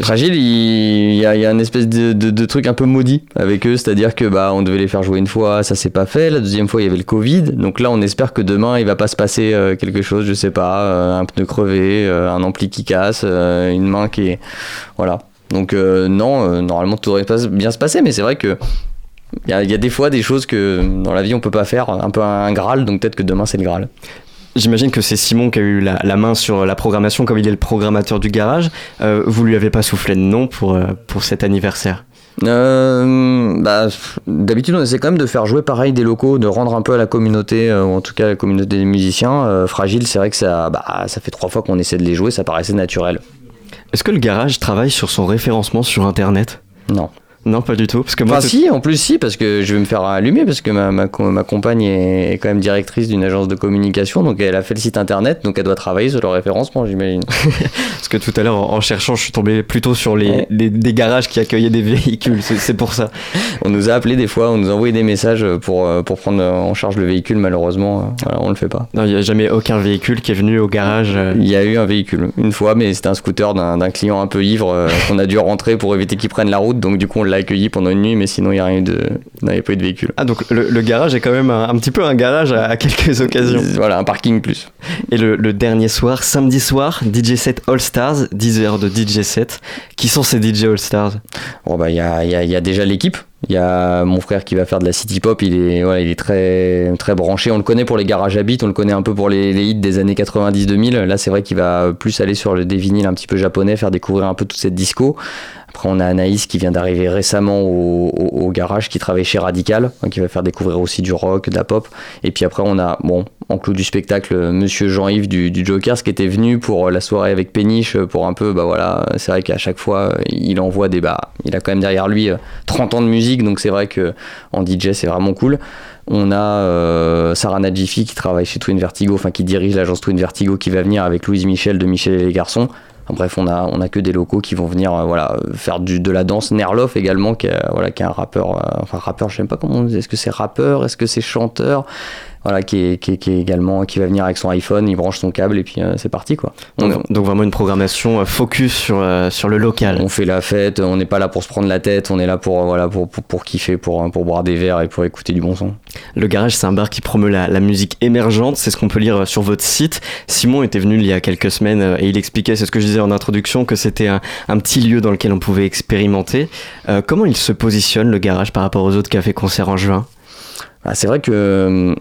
Fragile, il y a, il espèce de, truc un peu maudit avec eux, c'est-à-dire que bah on devait les faire jouer une fois, ça s'est pas fait. La deuxième fois, il y avait le Covid, donc là, on espère que demain, il va pas se passer euh, quelque chose, je sais pas, euh, un pneu crevé, euh, un ampli qui casse, une main qui est, voilà. Donc non, normalement, tout devrait bien se passer, mais c'est vrai que il y, a- il y a des fois des choses que dans la vie on peut pas faire, un peu un Graal, donc peut-être que demain c'est le Graal. J'imagine que c'est Simon qui a eu la, la main sur la programmation, comme il est le programmateur du garage. Euh, vous lui avez pas soufflé de nom pour, euh, pour cet anniversaire? Euh, bah, D'habitude, on essaie quand même de faire jouer pareil des locaux, de rendre un peu à la communauté, euh, ou en tout cas à la communauté des musiciens. Euh, Fragile, c'est vrai que ça, bah, ça fait trois fois qu'on essaie de les jouer, ça paraissait naturel. Est-ce que le garage travaille sur son référencement sur Internet? Non. Non, pas du tout. Parce que moi, Enfin, si, en plus, si, parce que je vais me faire allumer, parce que ma, ma, ma compagne est, quand même directrice d'une agence de communication, donc elle a fait le site internet, donc elle doit travailler sur le référencement, j'imagine. Parce que tout à l'heure, en en cherchant, je suis tombé plutôt sur les, Ouais. les- des garages qui accueillaient des véhicules. C'est pour ça. On nous a appelé des fois, on nous a envoyé des messages pour, euh, pour prendre en charge le véhicule, malheureusement, euh, voilà, on le fait pas. Non, il n'y a jamais aucun véhicule qui est venu au garage. euh. Il y a eu un véhicule une fois, mais c'était un scooter d'un client un peu ivre qu'on a dû rentrer pour éviter qu'il prenne la route. Donc du coup, on l'a accueilli pendant une nuit, mais sinon il y a rien eu de, il n'avait pas eu de véhicule. Ah, donc le, le garage est quand même un, un petit peu un garage à, à quelques occasions. Voilà, un parking plus. Et le, le dernier soir, samedi soir, DJ set All Stars, 10 heures de DJ set. Qui sont ces DJ All Stars? Bon bah il y a, y a- y a déjà l'équipe. Il y a mon frère qui va faire de la city pop. Il est, voilà, il est très, très branché. On le connaît pour les garages habits, on le connaît un peu pour les, hits des années 90-2000. Là, c'est vrai qu'il va plus aller sur le des un petit peu japonais, faire découvrir un peu toute cette disco. Après, on a Anaïs qui vient d'arriver récemment au garage, qui travaille chez Radical, hein, qui va faire découvrir aussi du rock, de la pop. Et puis après, on a, bon, en clou du spectacle, Monsieur Jean-Yves du, du Joker, ce qui était venu pour la soirée avec Péniche, pour un peu, bah voilà, c'est vrai qu'à chaque fois, il envoie des, bah, il a quand même derrière lui euh, 30 ans de musique, donc c'est vrai que en DJ, c'est vraiment cool. On a euh, Sarah Nadjifi qui travaille chez Twin Vertigo, enfin qui dirige l'agence Twin Vertigo, qui va venir avec Louise Michel de Michel et les garçons. Bref, on a, que des locaux qui vont venir euh, faire du, de la danse. Nerloff également, qui est, voilà, qui est un rappeur, euh, enfin rappeur, je sais pas comment on dit, est-ce que c'est rappeur, est-ce que c'est chanteur? Voilà, qui est, qui, est, qui est également, qui va venir avec son iPhone, il branche son câble et puis euh, c'est parti quoi. On, donc, vraiment une programmation euh, focus sur, euh, sur le local. on fait la fête, on n'est pas là pour se prendre la tête, on est là pour, euh, voilà, pour, pour, pour kiffer, pour, pour boire des verres et pour écouter du bon son. Le garage, c'est un bar qui promeut la, la musique émergente, c'est ce qu'on peut lire euh, sur votre site. Simon était venu il y a quelques semaines et il expliquait, c'est ce que je disais en introduction, que c'était un, un petit lieu dans lequel on pouvait expérimenter. Euh, comment il se positionne le garage par rapport aux autres cafés-concerts en juin? Ah, c'est vrai que euh,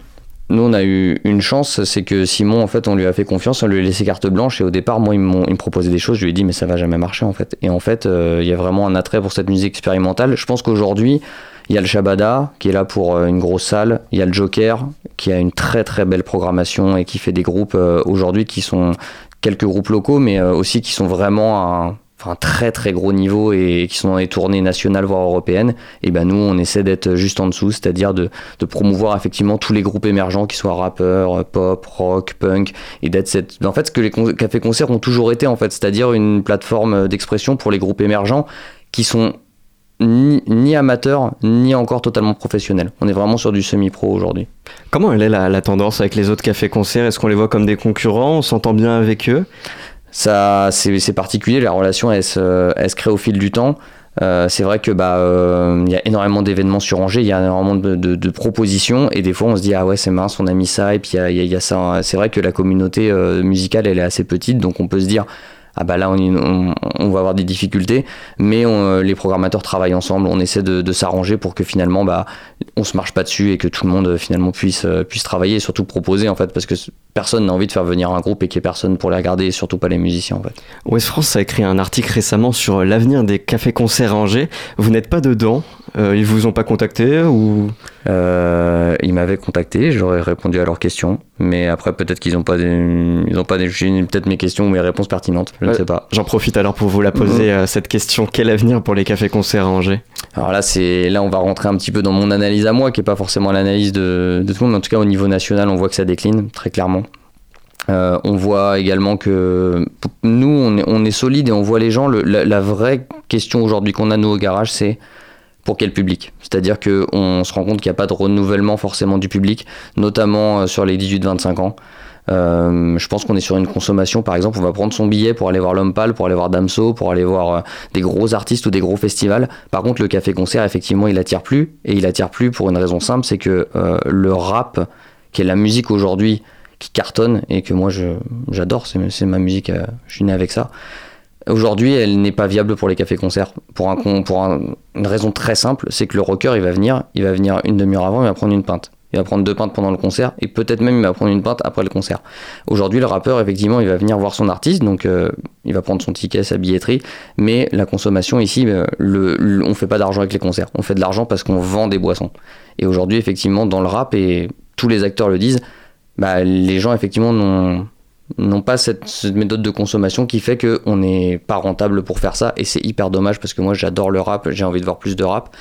nous, on a eu une chance, c'est que Simon, en fait, on lui a fait confiance, on lui a laissé carte blanche. Et au départ, moi, il, m'ont- il me proposait des choses, je lui ai dit, mais ça va jamais marcher, en fait. Et en fait, euh, il y a vraiment un attrait pour cette musique expérimentale. Je pense qu'aujourd'hui, il y a le Shabada qui est là pour euh, une grosse salle. Il y a le Joker qui a une très très belle programmation et qui fait des groupes euh, aujourd'hui qui sont quelques groupes locaux, mais aussi qui sont vraiment un, enfin, très très gros niveau et qui sont dans les tournées nationales voire européennes. Et ben nous, on essaie d'être juste en dessous, c'est-à-dire de, de promouvoir effectivement tous les groupes émergents, qui soient rappeurs, euh, pop, rock, punk, et d'être cette. En fait, ce que les con- cafés-concerts ont toujours été, en fait, c'est-à-dire une plateforme d'expression pour les groupes émergents qui sont ni, ni amateurs, ni encore totalement professionnels. On est vraiment sur du semi-pro aujourd'hui. Comment elle est la, la tendance avec les autres cafés-concerts Est-ce qu'on les voit comme des concurrents? On s'entend bien avec eux? Ça c'est particulier la relation elle se, elle se crée au fil du temps. Euh, c'est vrai que bah euh, il y a énormément d'événements sur Angers il y a énormément de, de- de propositions et des fois on se dit ah ouais c'est mince on a mis ça et puis il y a, y a- ça c'est vrai que la communauté euh, musicale elle est assez petite donc on peut se dire ah bah là on, va avoir des difficultés mais on- les programmateurs travaillent ensemble on essaie de, s'arranger pour que finalement bah on se marche pas dessus et que tout le monde euh, finalement puisse euh, puisse travailler et surtout proposer en fait parce que personne n'a envie de faire venir un groupe et qu'il y ait personne pour les regarder et surtout pas les musiciens en fait West France a écrit un article récemment sur l'avenir des cafés-concerts à Angers. Vous n'êtes pas dedans. Euh, Ils vous ont pas contacté ou? Euh, ils m'avaient contacté, j'aurais répondu à leurs questions, mais après peut-être qu'ils n'ont pas, des, ils ont pas des, j'ai peut-être mes questions ou mes réponses pertinentes, je ne sais pas. J'en profite alors pour vous la poser, Mhm. euh, cette question. Quel avenir pour les cafés-concerts à Angers? Alors là, c'est là on va rentrer un petit peu dans mon analyse à moi, qui est pas forcément l'analyse de, de tout le monde, mais en tout cas au niveau national, on voit que ça décline très clairement. Euh, on voit également que nous, on est, on est solide et on voit les gens. Le- la, la vraie question aujourd'hui qu'on a nous au garage, c'est pour quel public C'est-à-dire qu'on se rend compte qu'il n'y a pas de renouvellement forcément du public, notamment euh, sur les 18-25 ans. Euh, je pense qu'on est sur une consommation, par exemple, on va prendre son billet pour aller voir L'Homme Pâle, pour aller voir Damso, pour aller voir euh, des gros artistes ou des gros festivals. Par contre, le café-concert, effectivement, il attire plus. Et il attire plus pour une raison simple, c'est que le rap, qui est la musique aujourd'hui, qui cartonne et que moi j'adore, c'est ma musique, je suis né avec ça. Aujourd'hui, elle n'est pas viable pour les cafés-concerts. Pour, un, pour un- une raison très simple, c'est que le rocker, il va venir, il va venir une demi-heure avant, il va prendre une pinte. Il va prendre deux pintes pendant le concert et peut-être même il va prendre une pinte après le concert. Aujourd'hui, le rappeur, effectivement, il va venir voir son artiste, donc euh, il va prendre son ticket, sa billetterie, mais la consommation ici, euh, le, on fait pas d'argent avec les concerts. On fait de l'argent parce qu'on vend des boissons. Et aujourd'hui, effectivement, dans le rap, et tous les acteurs le disent, bah, les gens, effectivement, n'ont n'ont pas cette, méthode de consommation qui fait qu'on n'est pas rentable pour faire ça. Et c'est hyper dommage parce que moi j'adore le rap, j'ai envie de voir plus de rap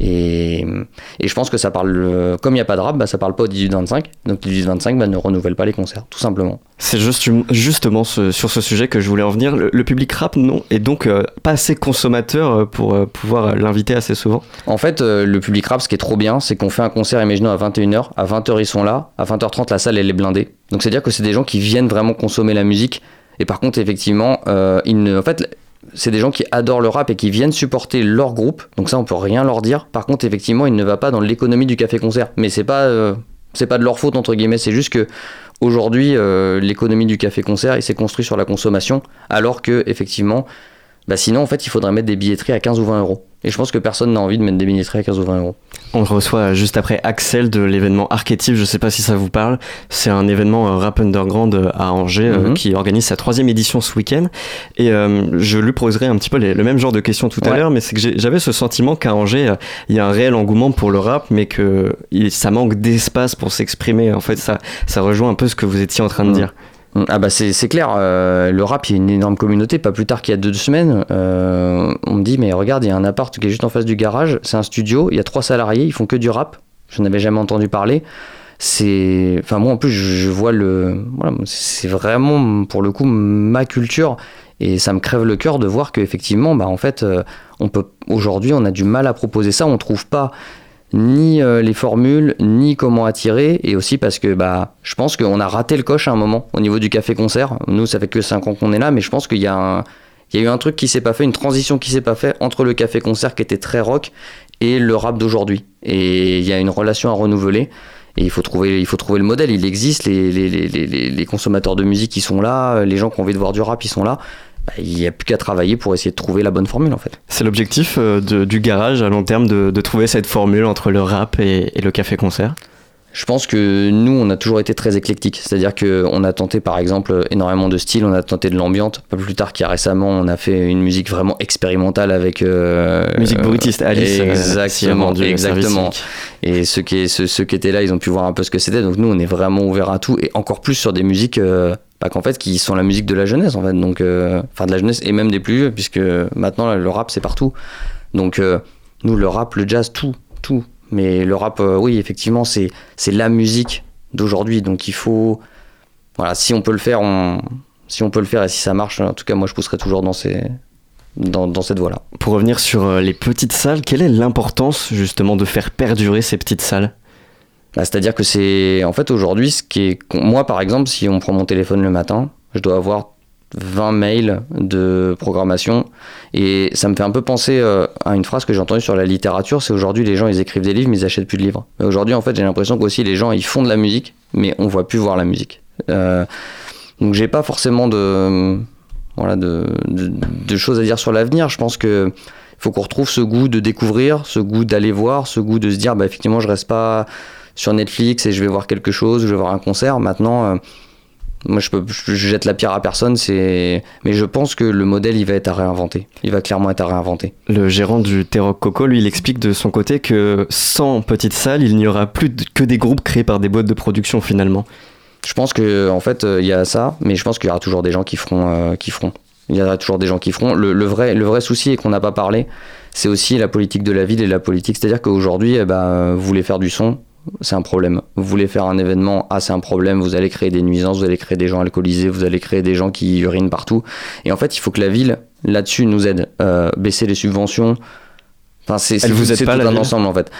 et, et je pense que ça parle, euh, comme il n'y a pas de rap, bah, ça parle pas au 18-25 donc le 18-25 bah, ne renouvelle pas les concerts tout simplement. C'est juste, justement ce- sur ce sujet que je voulais en venir. Le, le public rap non, est donc euh, pas assez consommateur euh, pour euh, pouvoir l'inviter assez souvent. En fait, euh, le public rap, ce qui est trop bien, c'est qu'on fait un concert, imaginons à 21h, à 20h ils sont là, à 20h30 la salle elle est blindée. Donc c'est à dire que c'est des gens qui viennent vraiment consommer la musique. Et par contre, effectivement, ils ne, en fait, c'est des gens qui adorent le rap et qui viennent supporter leur groupe. Donc ça, on peut rien leur dire. Par contre, effectivement, il ne va pas dans l'économie du café-concert. Mais c'est pas, euh, c'est pas de leur faute entre guillemets. C'est juste que aujourd'hui, euh, l'économie du café-concert, il s'est construit sur la consommation, alors que effectivement, bah sinon, en fait, il faudrait mettre des billetteries à 15 ou 20 euros. Et je pense que personne n'a envie de mettre des billetteries à 15 ou 20 euros. On reçoit juste après Axel de l'événement Archetype, je sais pas si ça vous parle. C'est un événement euh, rap underground euh, à Angers euh, Mhm. qui organise sa troisième édition ce week-end. Et euh, je lui poserai un petit peu les- le même genre de questions tout à l'heure, mais c'est que j'avais ce sentiment qu'à Angers, euh, il y a un réel engouement pour le rap, mais que ça manque d'espace pour s'exprimer. En fait, ça, ça rejoint un peu ce que vous étiez en train de Mhm. dire. Ah bah c'est clair, euh, le rap il y a une énorme communauté, pas plus tard qu'il y a deux semaines, euh, on me dit mais regarde il y a un appart qui est juste en face du garage, c'est un studio, il y a trois salariés, ils font que du rap, je n'avais jamais entendu parler, c'est... Enfin moi en plus je, je vois le... Voilà, c'est vraiment pour le coup ma culture et ça me crève le cœur de voir qu'effectivement bah en fait euh, on peut aujourd'hui on a du mal à proposer ça, on trouve pas ni euh, les formules, ni comment attirer, et aussi parce que bah, je pense qu'on a raté le coche à un moment au niveau du café-concert. Nous, ça fait que 5 ans qu'on est là, mais je pense qu'il y, y a eu un truc qui s'est pas fait, une transition qui s'est pas fait entre le café-concert qui était très rock et le rap d'aujourd'hui. Et il y a une relation à renouveler. Et il faut trouver, il faut trouver le modèle. Il existe, les, les, les, les, consommateurs de musique qui sont là, les gens qui ont envie de voir du rap, ils sont là. Bah, il n'y a plus qu'à travailler pour essayer de trouver la bonne formule en fait. C'est l'objectif euh, du garage à long terme de, de trouver cette formule entre le rap et, et le café-concert? Je pense que nous, on a toujours été très éclectique. C'est-à-dire qu'on a tenté, par exemple, énormément de styles. On a tenté de l'ambiante. Pas plus tard qu'il y a récemment, on a fait une musique vraiment expérimentale avec. euh, Musique brutiste, Alice, euh, Exactement, exactement. Et ceux qui, ceux, ceux qui étaient là, ils ont pu voir un peu ce que c'était. Donc nous, on est vraiment ouvert à tout. Et encore plus sur des musiques. euh, bah, qu'en fait, qui sont la musique de la jeunesse, en fait. Donc, euh, enfin, de la jeunesse et même des plus vieux, puisque maintenant, le rap, c'est partout. Donc, euh, nous, le rap, le jazz, tout, tout. Mais le rap, euh, oui, effectivement, c'est c'est la musique d'aujourd'hui. Donc, il faut. Voilà, si on peut le faire, si on peut le faire et si ça marche, en tout cas, moi, je pousserai toujours dans, ces, dans, cette voie-là. Pour revenir sur les petites salles, quelle est l'importance justement de faire perdurer ces petites salles? C'est-à-dire que c'est. En fait, aujourd'hui, ce qui est. Moi, par exemple, si on prend mon téléphone le matin, je dois avoir 20 mails de programmation. Et ça me fait un peu penser euh, à une phrase que j'ai entendue sur la littérature c'est aujourd'hui, les gens, ils écrivent des livres, mais ils achètent plus de livres. Aujourd'hui, en fait, j'ai l'impression qu'aussi, les gens, ils font de la musique, mais on voit plus voir la musique. Euh, donc, j'ai pas forcément de. Voilà, de, de, choses à dire sur l'avenir. Je pense que. Faut qu'on retrouve ce goût de découvrir, ce goût d'aller voir, ce goût de se dire, bah, effectivement, je reste pas sur Netflix et je vais voir quelque chose, je vais voir un concert. Maintenant, euh, Moi, je, peux, je jette la pierre à personne, c'est. Mais je pense que le modèle, il va être à réinventer. Il va clairement être à réinventer. Le gérant du T-Rock Coco, lui, il explique de son côté que sans petite salle, il n'y aura plus que des groupes créés par des boîtes de production finalement. Je pense que en fait, euh, il y a ça, mais je pense qu'il y aura toujours des gens qui feront, euh, qui feront. Il y aura toujours des gens qui feront. Le, le vrai, le vrai souci et qu'on n'a pas parlé, c'est aussi la politique de la ville et la politique. C'est-à-dire qu'aujourd'hui, eh ben, vous voulez faire du son, c'est un problème. Vous voulez faire un événement, ah c'est un problème. Vous allez créer des nuisances, vous allez créer des gens alcoolisés, vous allez créer des gens qui urinent partout. Et en fait, il faut que la ville là-dessus nous aide. Euh, baisser les subventions. Enfin, c'est c'est Elle vous tout- un ensemble en fait.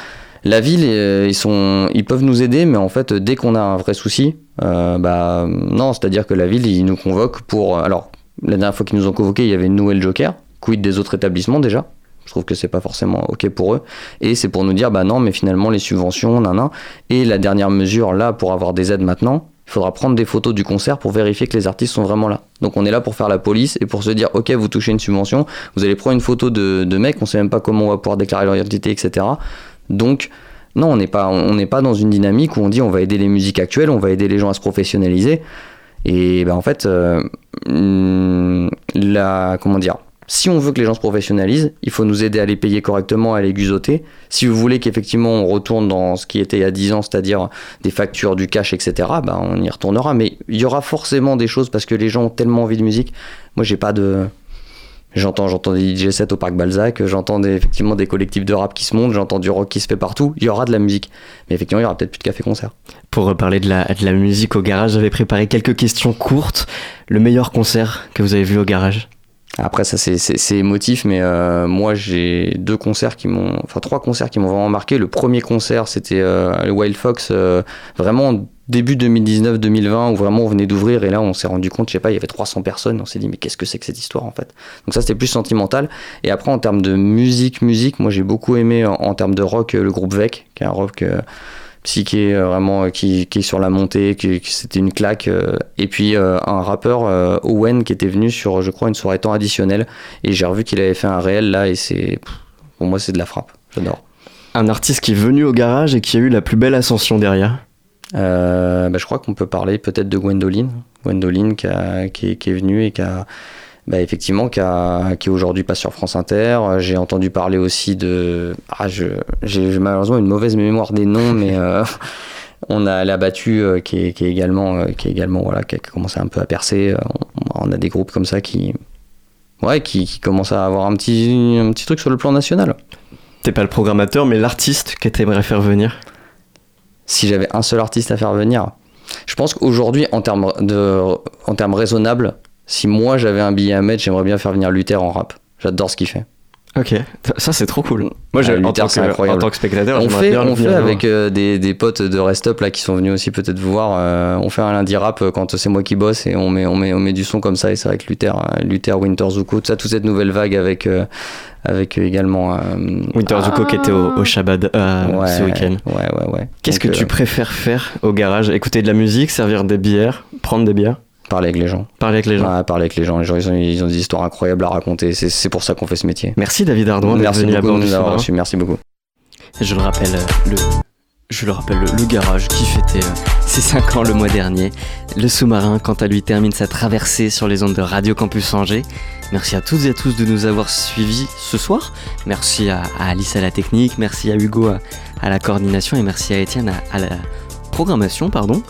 La ville, euh, ils, sont, ils peuvent nous aider, mais en fait, dès qu'on a un vrai souci, euh, bah non, c'est-à-dire que la ville, ils nous convoquent pour. Alors, la dernière fois qu'ils nous ont convoqués, il y avait une nouvelle joker, quid des autres établissements déjà? Trouve que c'est pas forcément ok pour eux. Et c'est pour nous dire, bah non, mais finalement, les subventions, nan, nan. Et la dernière mesure, là, pour avoir des aides maintenant, il faudra prendre des photos du concert pour vérifier que les artistes sont vraiment là. Donc on est là pour faire la police et pour se dire, ok, vous touchez une subvention, vous allez prendre une photo de, de mecs, on sait même pas comment on va pouvoir déclarer leur identité, etc. Donc, non, on n'est pas, on n'est pas dans une dynamique où on dit on va aider les musiques actuelles, on va aider les gens à se professionnaliser. Et ben en fait, euh, hum, la, comment dire, si on veut que les gens se professionnalisent, il faut nous aider à les payer correctement, à les guzoter. Si vous voulez qu'effectivement on retourne dans ce qui était il y a 10 ans, c'est-à-dire des factures, du cash, etc., ben on y retournera. Mais il y aura forcément des choses parce que les gens ont tellement envie de musique. Moi, j'ai pas de. J'entends, des DJ sets au parc Balzac, j'entends effectivement des collectifs de rap qui se montent, j'entends du rock qui se fait partout. Il y aura de la musique. Mais effectivement, il y aura peut-être plus de café-concert. Pour reparler de la, de la musique au garage, j'avais préparé quelques questions courtes. Le meilleur concert que vous avez vu au garage? Après, ça, c'est- émotif, mais euh, moi, j'ai deux concerts qui m'ont. Enfin, trois concerts qui m'ont vraiment marqué. Le premier concert, c'était euh, le Wild Fox, euh, vraiment début 2019-2020, où vraiment on venait d'ouvrir, et là, on s'est rendu compte, je sais pas, il y avait 300 personnes, on s'est dit, mais qu'est-ce que c'est que cette histoire, en fait? Donc, ça, c'était plus sentimental. Et après, en termes de musique, musique, moi, j'ai beaucoup aimé, en, en termes de rock, euh, le groupe Vec, qui est un rock. Psyché euh, vraiment euh, qui, qui est sur la montée qui, qui- c'était une claque euh, et puis un rappeur Owen qui était venu sur je crois une soirée temps additionnelle et j'ai revu qu'il avait fait un réel là et c'est pour moi c'est de la frappe. J'adore. Un artiste qui est venu au garage et qui a eu la plus belle ascension derrière? Euh, bah, je crois qu'on peut parler peut-être de Gwendoline. Gwendoline qui, a- qui, est, qui est venue et qui a bah, effectivement qui, a, qui aujourd'hui passe sur France Inter. J'ai entendu parler aussi de ah je j'ai malheureusement une mauvaise mémoire des noms mais euh, on a la battue euh, qui, est, qui est également euh, qui est également voilà qui a commencé un peu à percer. On, on a des groupes comme ça qui ouais qui, qui commencent à avoir un petit un petit truc sur le plan national. T'es pas le programmateur, mais l'artiste que t'aimerais faire venir? Si j'avais un seul artiste à faire venir. Je pense qu'aujourd'hui, en termes de, en termes raisonnables, si moi j'avais un billet à mettre, j'aimerais bien faire venir Luther en rap. J'adore ce qu'il fait. Ok, ça c'est trop cool. Moi, Ah, je, en, tant que, incroyable. en tant que spectateur, on fait, bien on fait avec euh, des, des potes de Rest Up là qui sont venus aussi peut-être vous voir. euh, on fait un lundi rap euh, quand c'est moi qui bosse et on met, on met, on met du son comme ça. Et c'est vrai que Luther, Luther, Winter Zuko, tout ça, toute cette nouvelle vague avec, euh, avec également. euh, Winter Zuko qui était au, au Shabbat euh, ouais, ce week-end. Ouais, ouais, ouais. Qu'est-ce que tu préfères faire au garage? Écouter de la musique, servir des bières, prendre des bières? Parler avec les gens. Parler avec les gens. Ouais, parler avec les gens. Les gens, ils ont, ils ont des histoires incroyables à raconter. C'est pour ça qu'on fait ce métier. Merci David Ardouin d'être Merci venu à bord du. Merci beaucoup. Je le rappelle, euh, le, je le rappelle, le, le garage qui fêtait euh, ses 5 ans le mois dernier. Le sous-marin, quant à lui, termine sa traversée sur les ondes de Radio Campus Angers. Merci à toutes et à tous de nous avoir suivis ce soir. Merci à, à Alice à la technique, merci à Hugo à, à la coordination et merci à Étienne à, à la programmation, pardon.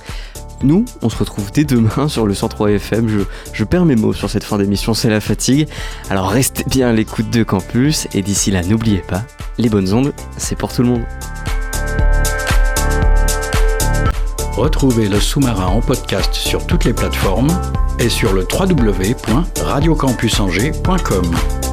Nous, on se retrouve dès demain sur le 103 FM. Je, perds mes mots sur cette fin d'émission, c'est la fatigue. Alors restez bien à l'écoute de Campus et d'ici là, n'oubliez pas, les bonnes ondes, c'est pour tout le monde. Retrouvez le sous-marin en podcast sur toutes les plateformes et sur le www.radiocampusangers.com.